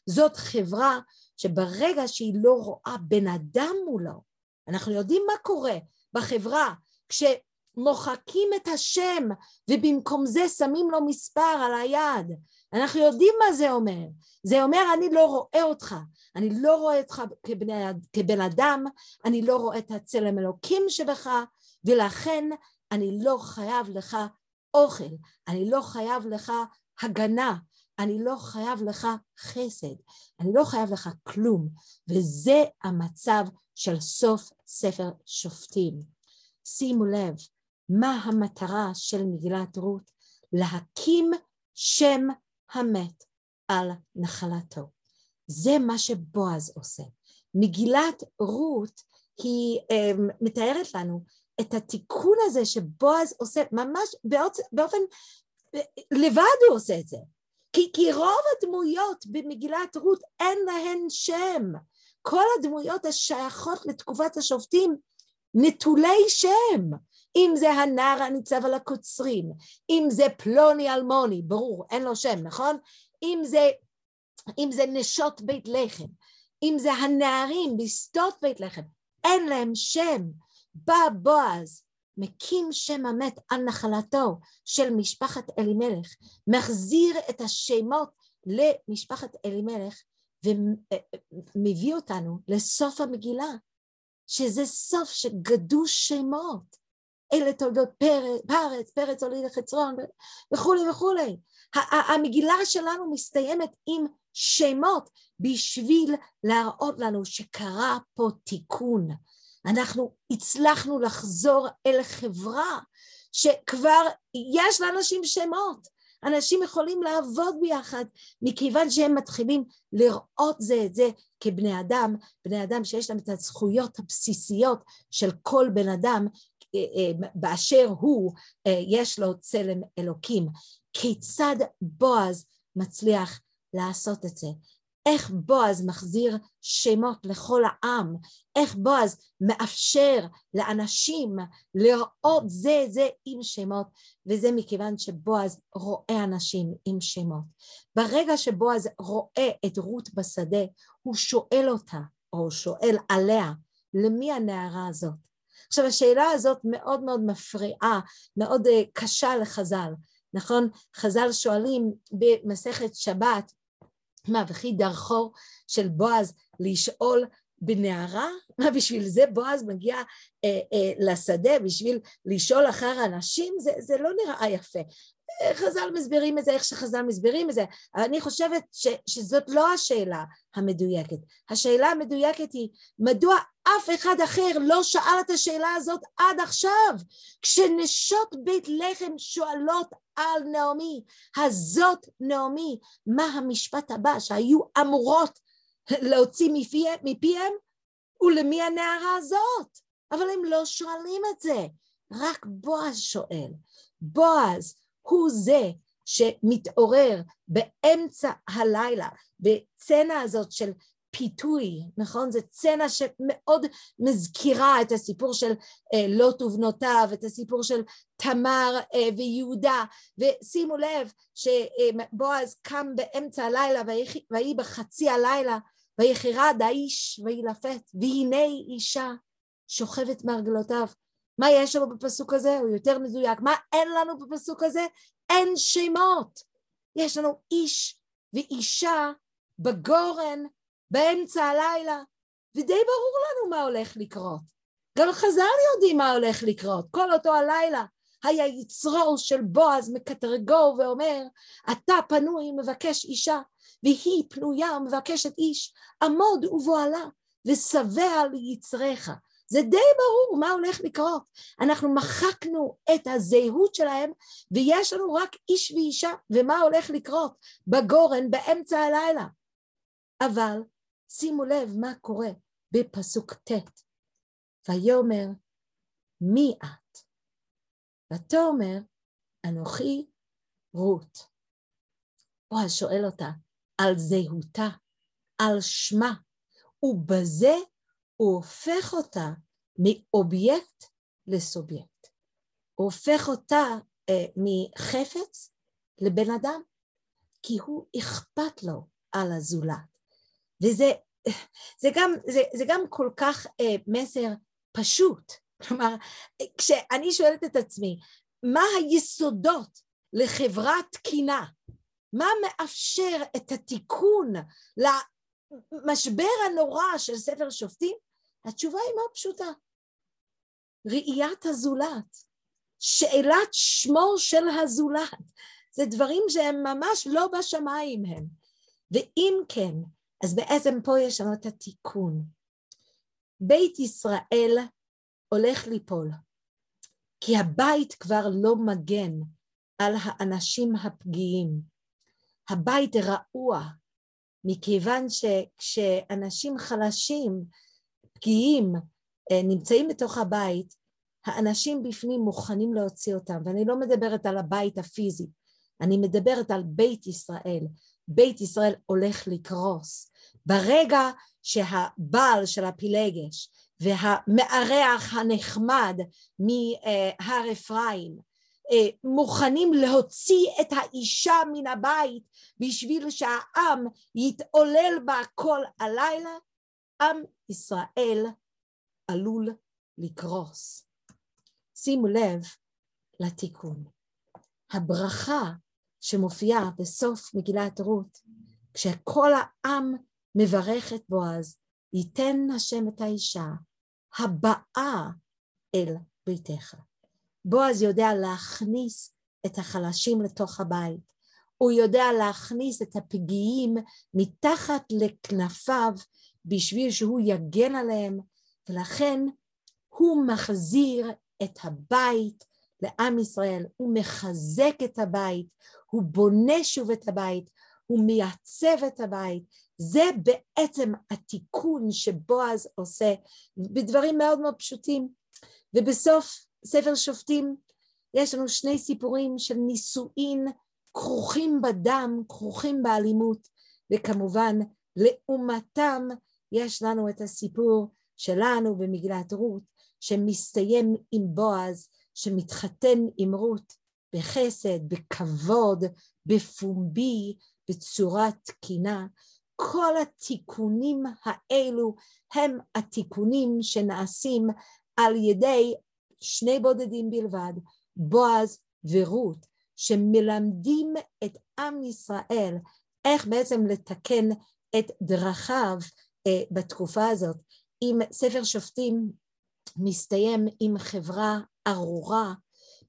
זאת חברה שברגע שהיא לא רואה בן אדם מולו, אנחנו יודעים מה קורה בחברה כשמוחקים את השם ובמקום זה שמים לו מספר על היד, אנחנו יודעים מה זה אומר, זה אומר אני לא רואה אותך, אני לא רואה אותך כבני, כבן אדם, אני לא רואה את הצלם אלוקים שבך ולכן אני לא חייב לך אוכל, אני לא חייב לך הגנה, אני לא חייב לך חסד, אני לא חייב לך כלום, וזה המצב של סוף ספר שופטים. שימו לב, מה המטרה של מגילת רות? להקים שם המת על נחלתו. זה מה שבועז עושה. מגילת רות היא um, מתארת לנו את התיקון הזה שבועז עושה ממש באופן, באופן לבד הוא עושה את זה. כי, כי רוב הדמויות במגילת רות אין להן שם. כל הדמויות השייכות לתקופת השופטים נטולי שם. אם זה הנער הניצב על הקוצרים, אם זה פלוני אלמוני, ברור, אין לו שם, נכון? אם זה, אם זה נשות בית לחם, אם זה הנערים בשדות בית לחם, אין להם שם. בא בועז, מקים שם המת על נחלתו של משפחת אלימלך, מחזיר את השמות למשפחת אלימלך ומביא אותנו לסוף המגילה, שזה סוף שגדוש שמות. אלה תולדות פרץ, פרץ, פרץ עולי לחצרון וכולי וכולי. המגילה שלנו מסתיימת עם שמות בשביל להראות לנו שקרה פה תיקון. אנחנו הצלחנו לחזור אל חברה שכבר יש לאנשים שמות. אנשים יכולים לעבוד ביחד מכיוון שהם מתחילים לראות זה את זה כבני אדם, בני אדם שיש להם את הזכויות הבסיסיות של כל בן אדם אה, אה, באשר הוא אה, יש לו צלם אלוקים. כיצד בועז מצליח לעשות את זה? איך בועז מחזיר שמות לכל העם, איך בועז מאפשר לאנשים לראות זה זה עם שמות, וזה מכיוון שבועז רואה אנשים עם שמות. ברגע שבועז רואה את רות בשדה, הוא שואל אותה, או שואל עליה, למי הנערה הזאת? עכשיו השאלה הזאת מאוד מאוד מפריעה, מאוד uh, קשה לחז"ל, נכון? חז"ל שואלים במסכת שבת, מה וכי דרכו של בועז לשאול בנערה? מה בשביל זה בועז מגיע אה, אה, לשדה בשביל לשאול אחר אנשים? זה, זה לא נראה יפה. חז"ל מסבירים את זה איך שחז"ל מסבירים את זה, אבל אני חושבת ש, שזאת לא השאלה המדויקת. השאלה המדויקת היא מדוע אף אחד אחר לא שאל את השאלה הזאת עד עכשיו? כשנשות בית לחם שואלות על נעמי, הזאת נעמי, מה המשפט הבא שהיו אמורות להוציא מפיהם, מפיהם ולמי הנערה הזאת? אבל הם לא שואלים את זה, רק בועז שואל. בועז הוא זה שמתעורר באמצע הלילה, בצנע הזאת של פיתוי, נכון? זו צנע שמאוד מזכירה את הסיפור של אה, לוט ובנותיו, את הסיפור של תמר אה, ויהודה, ושימו לב שבועז קם באמצע הלילה ויהי בחצי הלילה ויחרד האיש וילפת, והנה אישה שוכבת מרגלותיו מה יש לנו בפסוק הזה? הוא יותר מדויק. מה אין לנו בפסוק הזה? אין שמות. יש לנו איש ואישה בגורן באמצע הלילה, ודי ברור לנו מה הולך לקרות. גם חז"ל יודעים מה הולך לקרות. כל אותו הלילה היה יצרו של בועז מקטרגו ואומר, אתה פנוי מבקש אישה, והיא פנויה ומבקשת איש, עמוד ובועלה, ושבע ליצריך. זה די ברור מה הולך לקרות. אנחנו מחקנו את הזהות שלהם ויש לנו רק איש ואישה ומה הולך לקרות בגורן באמצע הלילה. אבל שימו לב מה קורה בפסוק ט' ויאמר מי את? ותאמר, אנוכי רות. בועז שואל אותה על זהותה, על שמה, ובזה הוא הופך אותה מאובייקט לסובייקט. הוא הופך אותה אה, מחפץ לבן אדם, כי הוא אכפת לו על הזולת. וזה זה גם, זה, זה גם כל כך אה, מסר פשוט. כלומר, כשאני שואלת את עצמי, מה היסודות לחברה תקינה? מה מאפשר את התיקון למשבר הנורא של ספר שופטים? התשובה היא מאוד פשוטה. ראיית הזולת, שאלת שמו של הזולת, זה דברים שהם ממש לא בשמיים הם. ואם כן, אז בעצם פה יש לנו את התיקון. בית ישראל הולך ליפול, כי הבית כבר לא מגן על האנשים הפגיעים. הבית רעוע, מכיוון שכשאנשים חלשים, פגיעים, אה, נמצאים בתוך הבית, האנשים בפנים מוכנים להוציא אותם, ואני לא מדברת על הבית הפיזי, אני מדברת על בית ישראל. בית ישראל הולך לקרוס. ברגע שהבעל של הפילגש והמארח הנחמד מהר אפרים אה, מוכנים להוציא את האישה מן הבית בשביל שהעם יתעולל בה כל הלילה, עם ישראל עלול לקרוס. שימו לב לתיקון. הברכה שמופיעה בסוף מגילת רות, כשכל העם מברך את בועז, ייתן השם את האישה הבאה אל ביתך. בועז יודע להכניס את החלשים לתוך הבית, הוא יודע להכניס את הפגיעים מתחת לכנפיו בשביל שהוא יגן עליהם, ולכן הוא מחזיר את הבית לעם ישראל, הוא מחזק את הבית, הוא בונה שוב את הבית, הוא מייצב את הבית, זה בעצם התיקון שבועז עושה בדברים מאוד מאוד פשוטים. ובסוף ספר שופטים יש לנו שני סיפורים של נישואין כרוכים בדם, כרוכים באלימות, וכמובן לעומתם יש לנו את הסיפור שלנו במגילת רות, שמסתיים עם בועז, שמתחתן עם רות בחסד, בכבוד, בפומבי, בצורה תקינה. כל התיקונים האלו הם התיקונים שנעשים על ידי שני בודדים בלבד, בועז ורות, שמלמדים את עם ישראל איך בעצם לתקן את דרכיו בתקופה הזאת. אם ספר שופטים מסתיים עם חברה ארורה,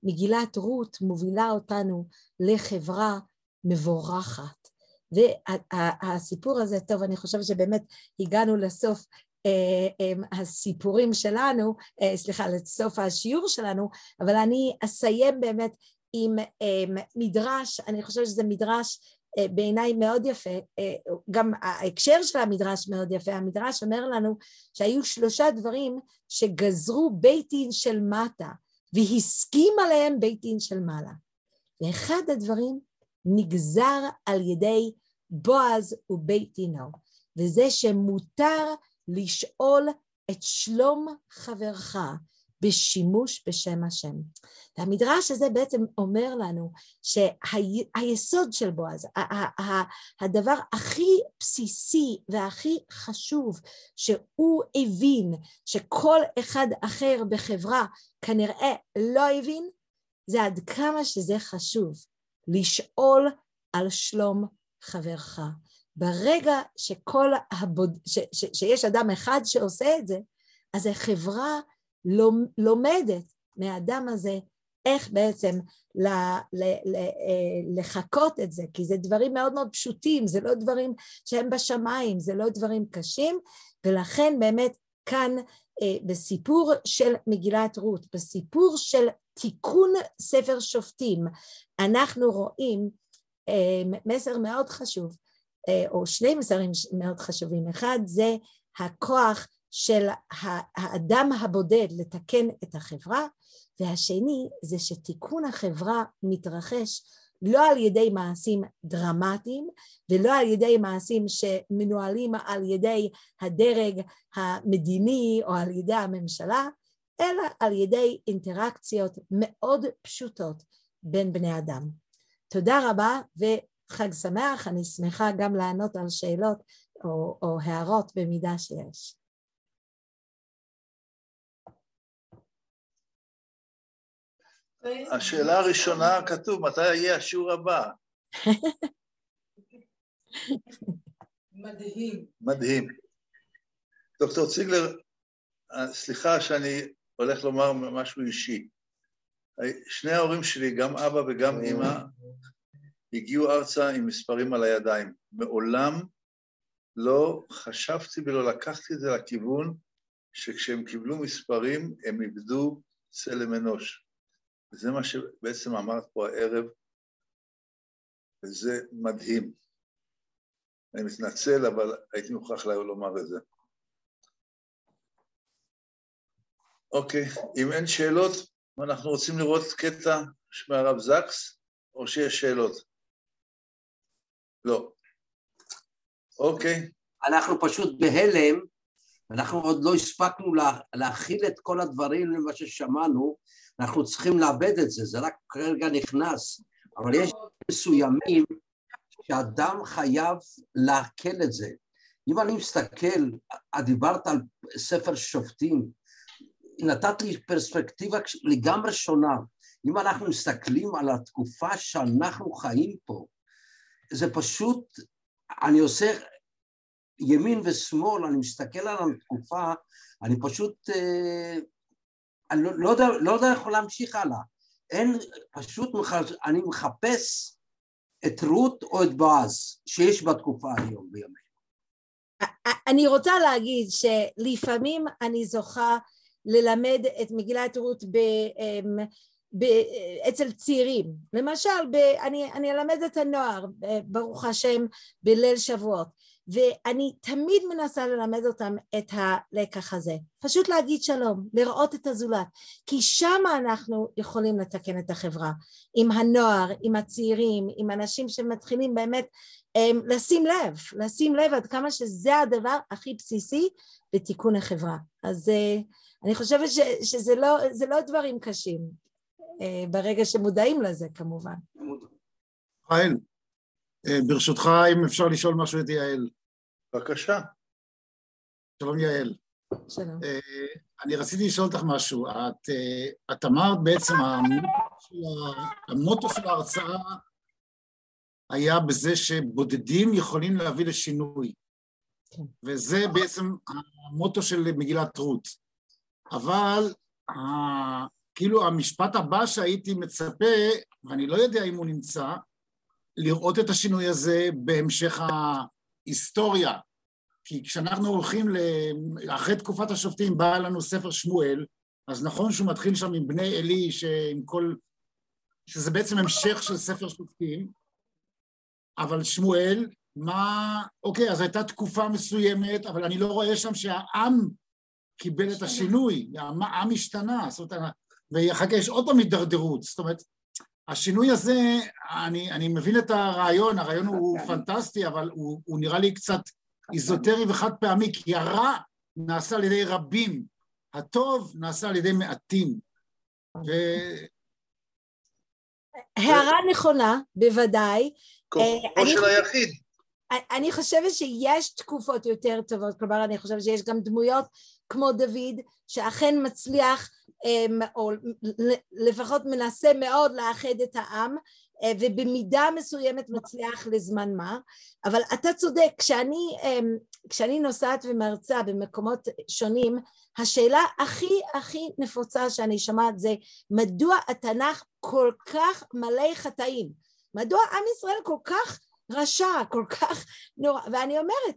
מגילת רות מובילה אותנו לחברה מבורכת. והסיפור הזה, טוב, אני חושבת שבאמת הגענו לסוף אה, אה, הסיפורים שלנו, אה, סליחה, לסוף השיעור שלנו, אבל אני אסיים באמת עם מדרש, אני חושבת שזה מדרש בעיניי מאוד יפה, גם ההקשר של המדרש מאוד יפה, המדרש אומר לנו שהיו שלושה דברים שגזרו בית דין של מטה והסכים עליהם בית דין של מעלה. ואחד הדברים נגזר על ידי בועז ובית דינו, וזה שמותר לשאול את שלום חברך בשימוש בשם השם. והמדרש הזה בעצם אומר לנו שהיסוד של בועז, הדבר הכי בסיסי והכי חשוב שהוא הבין שכל אחד אחר בחברה כנראה לא הבין, זה עד כמה שזה חשוב לשאול על שלום חברך. ברגע שכל הבוד... ש... ש... שיש אדם אחד שעושה את זה, אז החברה לומדת מהאדם הזה איך בעצם ל... ל... ל... אה, לחקות את זה, כי זה דברים מאוד מאוד פשוטים, זה לא דברים שהם בשמיים, זה לא דברים קשים, ולכן באמת כאן אה, בסיפור של מגילת רות, בסיפור של תיקון ספר שופטים, אנחנו רואים אה, מסר מאוד חשוב, או שני מסרים מאוד חשובים. אחד זה הכוח של האדם הבודד לתקן את החברה, והשני זה שתיקון החברה מתרחש לא על ידי מעשים דרמטיים ולא על ידי מעשים שמנוהלים על ידי הדרג המדיני או על ידי הממשלה, אלא על ידי אינטראקציות מאוד פשוטות בין בני אדם. תודה רבה וחג שמח, אני שמחה גם לענות על שאלות או, או הערות במידה שיש. השאלה הראשונה כתוב, מתי יהיה השיעור הבא? מדהים. מדהים. דוקטור ציגלר, סליחה שאני הולך לומר משהו אישי. שני ההורים שלי, גם אבא וגם אימא, הגיעו ארצה עם מספרים על הידיים. מעולם לא חשבתי ולא לקחתי את זה לכיוון שכשהם קיבלו מספרים הם איבדו צלם אנוש. וזה מה שבעצם אמרת פה הערב, וזה מדהים. אני מתנצל, אבל הייתי מוכרח לומר את זה. אוקיי, אם אין שאלות, אנחנו רוצים לראות קטע מהרב זקס, או שיש שאלות? לא. אוקיי. אנחנו פשוט בהלם, אנחנו עוד לא הספקנו לה, להכיל את כל הדברים למה ששמענו, אנחנו צריכים לאבד את זה, זה רק כרגע נכנס, אבל יש מסוימים שאדם חייב לעכל את זה. אם אני מסתכל, את דיברת על ספר שופטים, נתת לי פרספקטיבה לגמרי שונה. אם אנחנו מסתכלים על התקופה שאנחנו חיים פה, זה פשוט, אני עושה ימין ושמאל, אני מסתכל על התקופה, אני פשוט, אה, לא, לא, יודע, לא יודע איך להמשיך הלאה. אין, פשוט, אני מחפש את רות או את בועז שיש בתקופה היום בימינו. אני רוצה להגיד שלפעמים אני זוכה ללמד את מגילת רות ב, אמ, ב, אצל צעירים. למשל, ב, אני, אני אלמד את הנוער, ברוך השם, בליל שבועות. ואני תמיד מנסה ללמד אותם את הלקח הזה. פשוט להגיד שלום, לראות את הזולת, כי שם אנחנו יכולים לתקן את החברה. עם הנוער, עם הצעירים, עם אנשים שמתחילים באמת הם, לשים לב, לשים לב עד כמה שזה הדבר הכי בסיסי לתיקון החברה. אז uh, אני חושבת ש, שזה לא, לא דברים קשים, uh, ברגע שמודעים לזה כמובן. חיים, אה, ברשותך, אם אפשר לשאול משהו את יעל. בבקשה. שלום יעל. שלום. אני רציתי לשאול אותך משהו. את, את אמרת בעצם, המוטו של ההרצאה היה בזה שבודדים יכולים להביא לשינוי. כן. וזה בעצם המוטו של מגילת רות. אבל כאילו המשפט הבא שהייתי מצפה, ואני לא יודע אם הוא נמצא, לראות את השינוי הזה בהמשך ההיסטוריה. כי כשאנחנו הולכים, אחרי תקופת השופטים בא לנו ספר שמואל, אז נכון שהוא מתחיל שם עם בני עלי, שעם כל... שזה בעצם המשך של ספר שופטים, אבל שמואל, מה... אוקיי, אז הייתה תקופה מסוימת, אבל אני לא רואה שם שהעם קיבל את השינוי, העם השתנה, זאת אומרת, ואחר כך יש עוד פעם הידרדרות, זאת אומרת, השינוי הזה, אני, אני מבין את הרעיון, הרעיון הוא פנטסטי, אבל הוא, הוא נראה לי קצת איזוטרי וחד פעמי, כי הרע נעשה על ידי רבים, הטוב נעשה על ידי מעטים. ו... הערה נכונה, בוודאי. כוחו של היחיד. אני חושבת שיש תקופות יותר טובות, כלומר אני חושבת שיש גם דמויות כמו דוד שאכן מצליח או לפחות מנסה מאוד לאחד את העם ובמידה מסוימת מצליח לזמן מה, אבל אתה צודק, כשאני, כשאני נוסעת ומרצה במקומות שונים, השאלה הכי הכי נפוצה שאני שומעת זה מדוע התנ"ך כל כך מלא חטאים? מדוע עם ישראל כל כך רשע, כל כך נורא, ואני אומרת,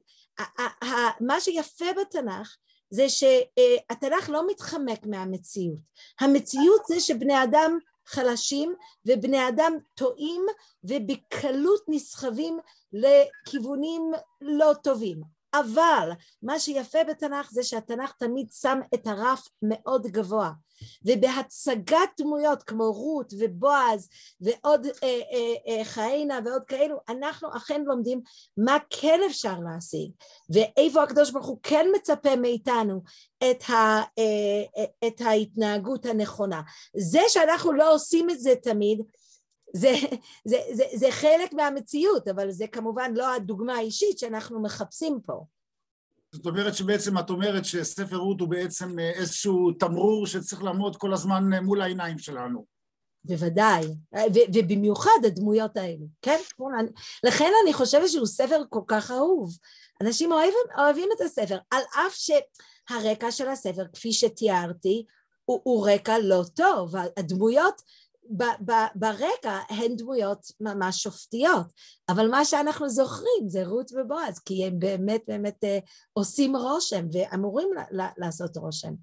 מה שיפה בתנ"ך זה שהתנ"ך לא מתחמק מהמציאות, המציאות זה שבני אדם חלשים ובני אדם טועים ובקלות נסחבים לכיוונים לא טובים, אבל מה שיפה בתנ"ך זה שהתנ"ך תמיד שם את הרף מאוד גבוה. ובהצגת דמויות כמו רות ובועז ועוד אה, אה, אה, חיינה ועוד כאלו, אנחנו אכן לומדים מה כן אפשר להשיג, ואיפה הקדוש ברוך הוא כן מצפה מאיתנו את, ה, אה, אה, את ההתנהגות הנכונה. זה שאנחנו לא עושים את זה תמיד, זה, זה, זה, זה חלק מהמציאות, אבל זה כמובן לא הדוגמה האישית שאנחנו מחפשים פה. זאת אומרת שבעצם את אומרת שספר רות הוא בעצם אה, איזשהו תמרור שצריך לעמוד כל הזמן אה, מול העיניים שלנו. בוודאי, ובמיוחד הדמויות האלו, כן? לכן אני חושבת שהוא ספר כל כך אהוב. אנשים אוהבים, אוהבים את הספר, על אף שהרקע של הספר, כפי שתיארתי, הוא, הוא רקע לא טוב. הדמויות ברקע הן דמויות ממש שופטיות, אבל מה שאנחנו זוכרים זה רות ובועז, כי הם באמת באמת אה, עושים רושם ואמורים לעשות רושם.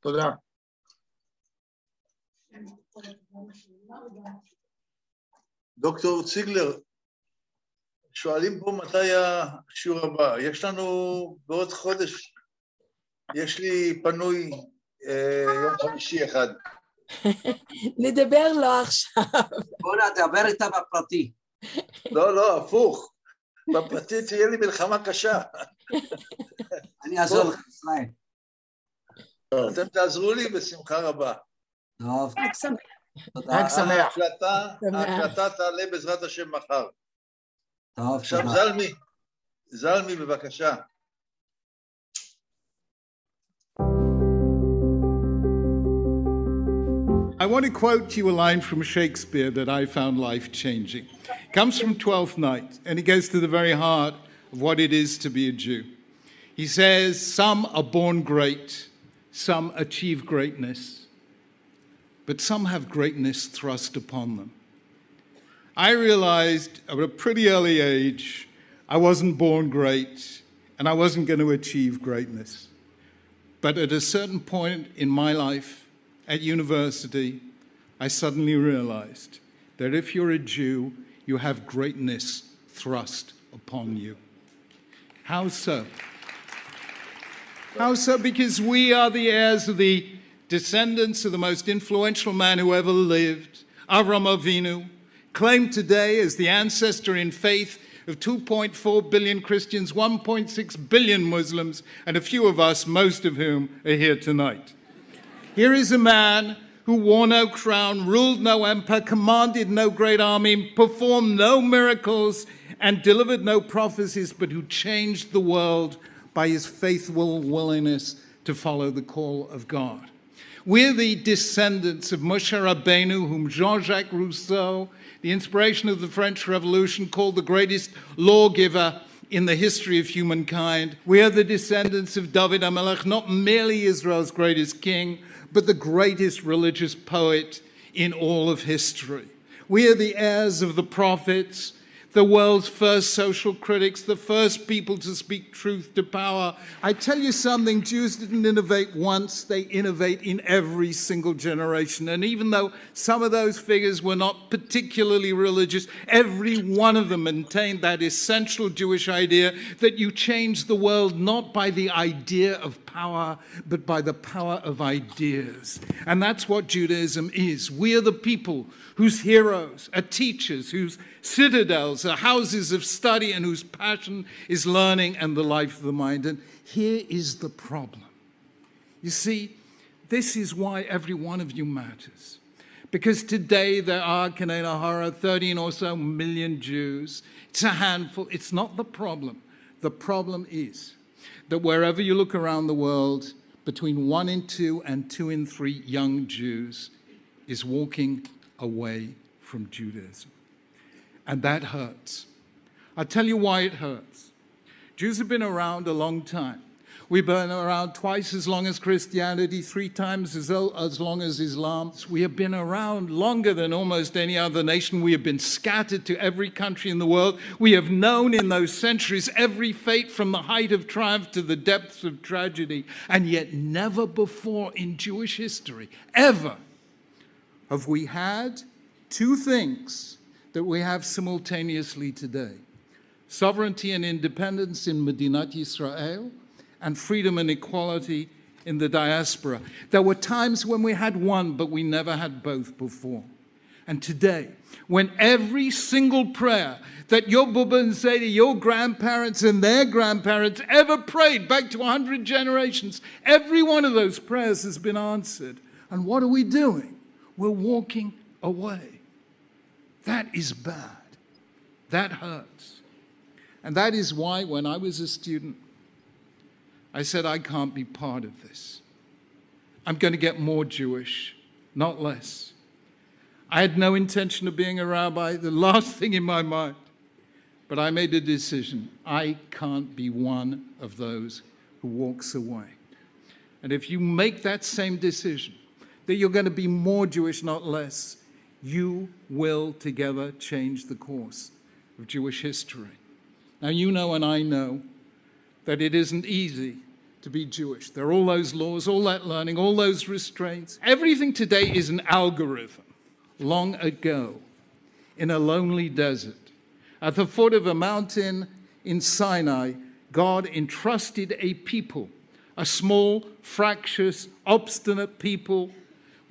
תודה. דוקטור ציגלר, שואלים פה מתי השיעור הבא. יש לנו בעוד חודש, יש לי פנוי אה, יום חמישי אחד. נדבר לא עכשיו. בוא נדבר איתה בפרטי. לא, לא, הפוך. בפרטי תהיה לי מלחמה קשה. אני אעזור לך, ישראל. אתם תעזרו לי בשמחה רבה. טוב. חג שמח. ההקלטה תעלה בעזרת השם מחר. טוב, עכשיו זלמי, זלמי בבקשה. I want to quote you a line from Shakespeare that I found life changing. It comes from Twelfth Night, and it goes to the very heart of what it is to be a Jew. He says, Some are born great, some achieve greatness, but some have greatness thrust upon them. I realized at a pretty early age I wasn't born great and I wasn't going to achieve greatness. But at a certain point in my life, at university, I suddenly realized that if you're a Jew, you have greatness thrust upon you. How so? How so? Because we are the heirs of the descendants of the most influential man who ever lived, Avram Avinu, claimed today as the ancestor in faith of 2.4 billion Christians, 1.6 billion Muslims, and a few of us, most of whom are here tonight. Here is a man who wore no crown, ruled no empire, commanded no great army, performed no miracles, and delivered no prophecies, but who changed the world by his faithful willingness to follow the call of God. We're the descendants of Moshe Rabbeinu, whom Jean-Jacques Rousseau, the inspiration of the French Revolution, called the greatest lawgiver in the history of humankind. We are the descendants of David Amelech, not merely Israel's greatest king, but the greatest religious poet in all of history. We are the heirs of the prophets the world's first social critics, the first people to speak truth to power. I tell you something, Jews didn't innovate once, they innovate in every single generation. And even though some of those figures were not particularly religious, every one of them maintained that essential Jewish idea that you change the world not by the idea of power, but by the power of ideas. And that's what Judaism is. We are the people whose heroes are teachers, whose citadels are houses of study, and whose passion is learning and the life of the mind. And here is the problem. You see, this is why every one of you matters. Because today there are, Kanena Hara, 13 or so million Jews. It's a handful. It's not the problem. The problem is that wherever you look around the world, between one in two and two in three young Jews is walking away from Judaism. And that hurts. I'll tell you why it hurts. Jews have been around a long time. We've been around twice as long as Christianity, three times as, as long as Islam. We have been around longer than almost any other nation. We have been scattered to every country in the world. We have known in those centuries every fate from the height of triumph to the depths of tragedy. And yet, never before in Jewish history, ever, have we had two things that we have simultaneously today sovereignty and independence in Medinat Israel, and freedom and equality in the diaspora. There were times when we had one, but we never had both before. And today, when every single prayer that your Bubba and Zeta, your grandparents and their grandparents ever prayed back to 100 generations, every one of those prayers has been answered. And what are we doing? We're walking away. That is bad. That hurts. And that is why, when I was a student, I said, I can't be part of this. I'm going to get more Jewish, not less. I had no intention of being a rabbi, the last thing in my mind. But I made a decision. I can't be one of those who walks away. And if you make that same decision, that you're going to be more Jewish, not less, you will together change the course of Jewish history. Now, you know and I know that it isn't easy to be Jewish. There are all those laws, all that learning, all those restraints. Everything today is an algorithm. Long ago, in a lonely desert, at the foot of a mountain in Sinai, God entrusted a people, a small, fractious, obstinate people,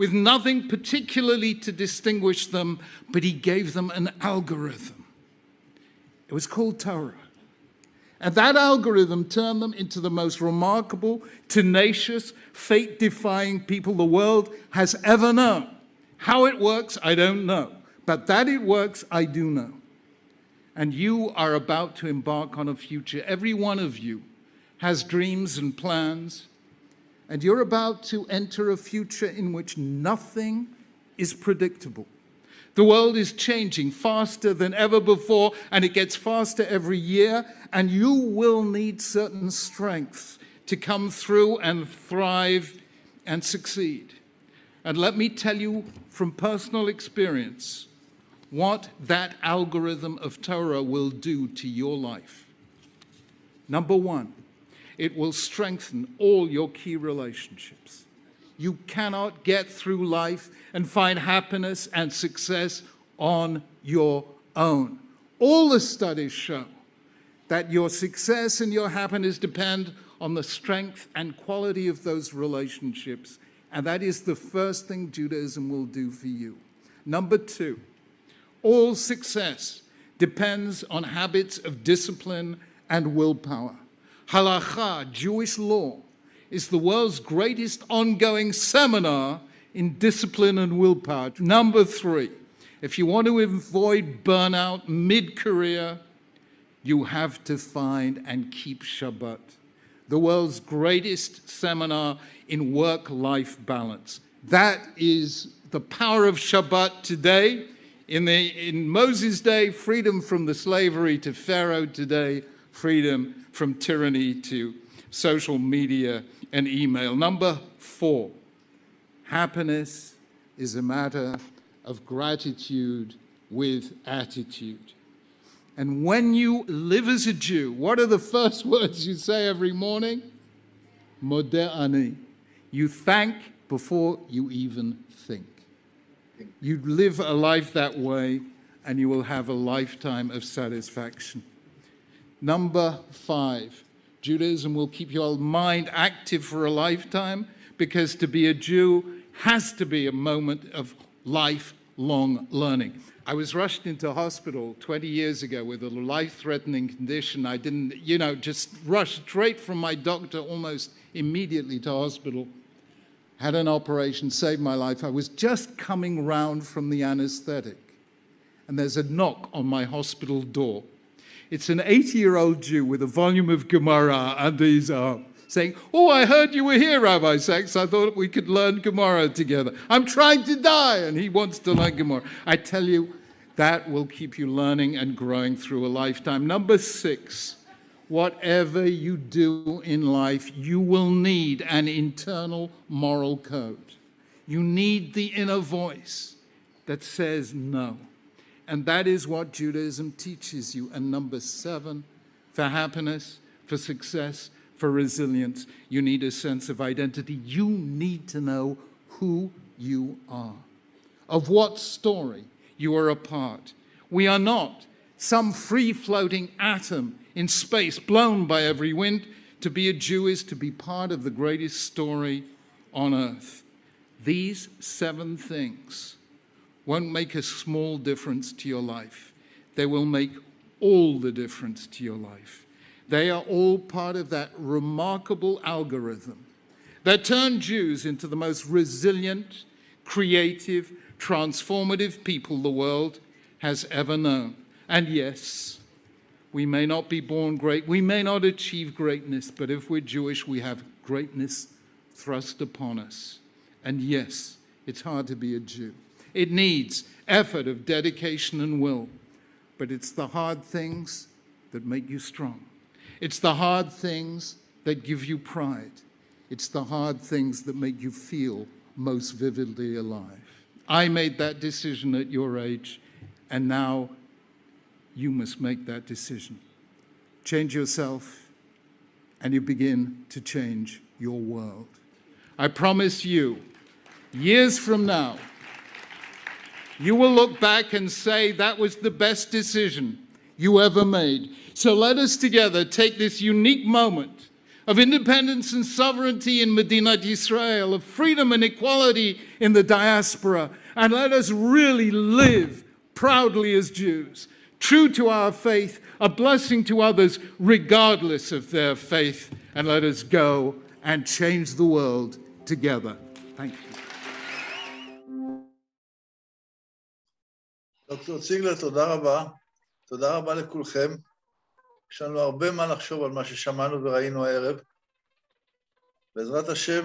with nothing particularly to distinguish them, but He gave them an algorithm. It was called Torah. And that algorithm turned them into the most remarkable, tenacious, fate defying people the world has ever known. How it works, I don't know. But that it works, I do know. And you are about to embark on a future. Every one of you has dreams and plans. And you're about to enter a future in which nothing is predictable. The world is changing faster than ever before, and it gets faster every year, and you will need certain strength to come through and thrive and succeed. And let me tell you from personal experience what that algorithm of Torah will do to your life. Number one, it will strengthen all your key relationships. You cannot get through life and find happiness and success on your own. All the studies show that your success and your happiness depend on the strength and quality of those relationships. And that is the first thing Judaism will do for you. Number two, all success depends on habits of discipline and willpower. Halacha, Jewish law, is the world's greatest ongoing seminar in discipline and willpower. Number three, if you want to avoid burnout mid career, you have to find and keep Shabbat, the world's greatest seminar in work life balance. That is the power of Shabbat today. In, the, in Moses' day, freedom from the slavery to Pharaoh today, freedom from tyranny to social media and email. Number four, happiness is a matter of gratitude with attitude. And when you live as a Jew, what are the first words you say every morning? Modeh ani. You thank before you even think. You live a life that way, and you will have a lifetime of satisfaction. Number five, Judaism will keep your mind active for a lifetime because to be a Jew has to be a moment of lifelong learning. I was rushed into hospital 20 years ago with a life threatening condition. I didn't, you know, just rushed straight from my doctor almost immediately to hospital. Had an operation, saved my life. I was just coming round from the anesthetic, and there's a knock on my hospital door. It's an 80 year old Jew with a volume of Gemara under his arm uh, saying, Oh, I heard you were here, Rabbi Sachs. I thought we could learn Gemara together. I'm trying to die, and he wants to learn Gemara. I tell you, that will keep you learning and growing through a lifetime. Number six, whatever you do in life, you will need an internal moral code. You need the inner voice that says no. And that is what Judaism teaches you. And number seven, for happiness, for success, for resilience, you need a sense of identity. You need to know who you are, of what story you are a part. We are not some free floating atom in space blown by every wind. To be a Jew is to be part of the greatest story on earth. These seven things won't make a small difference to your life, they will make all the difference to your life. They are all part of that remarkable algorithm that turned Jews into the most resilient, creative, transformative people the world has ever known. And yes, we may not be born great, we may not achieve greatness, but if we're Jewish, we have greatness thrust upon us. And yes, it's hard to be a Jew. It needs effort of dedication and will, but it's the hard things that make you strong. It's the hard things that give you pride. It's the hard things that make you feel most vividly alive. I made that decision at your age, and now you must make that decision. Change yourself, and you begin to change your world. I promise you, years from now, you will look back and say that was the best decision you ever made. So let us together take this unique moment of independence and sovereignty in Medina Israel, of freedom and equality in the diaspora, and let us really live proudly as Jews true to our faith, a blessing to others regardless of their faith, and let us go and change the world together. Thank you. דוקטור ציגלר, תודה רבה. תודה רבה לכולכם. יש לנו הרבה מה לחשוב על מה ששמענו וראינו הערב. בעזרת השם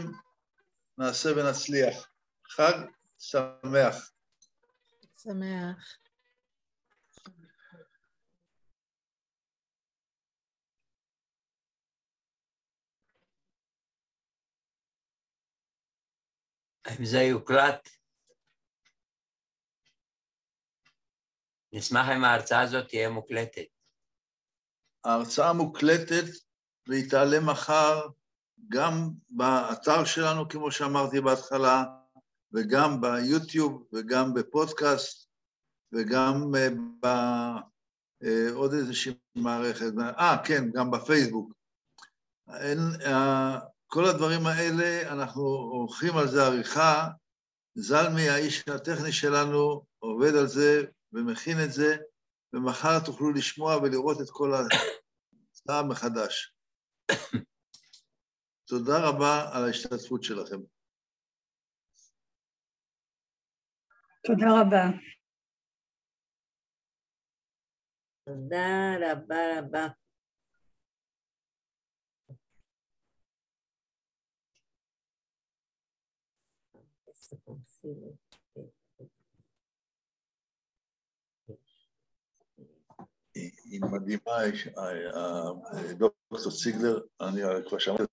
נעשה ונצליח. חג שמח. שמח. אם זה יוקלט, נשמח אם ההרצאה הזאת תהיה מוקלטת. ההרצאה מוקלטת והיא תעלה מחר גם באתר שלנו, כמו שאמרתי בהתחלה, וגם ביוטיוב, וגם בפודקאסט, וגם בעוד איזושהי מערכת. אה, כן, גם בפייסבוק. אין, כל הדברים האלה, אנחנו עורכים על זה עריכה. זלמי, האיש הטכני שלנו, עובד על זה ומכין את זה, ומחר תוכלו לשמוע ולראות את כל ההצעה מחדש. תודה רבה על ההשתתפות שלכם. תודה רבה. תודה רבה רבה. היא מדהימה, דוקטור ציגלר, אני כבר שמעתי.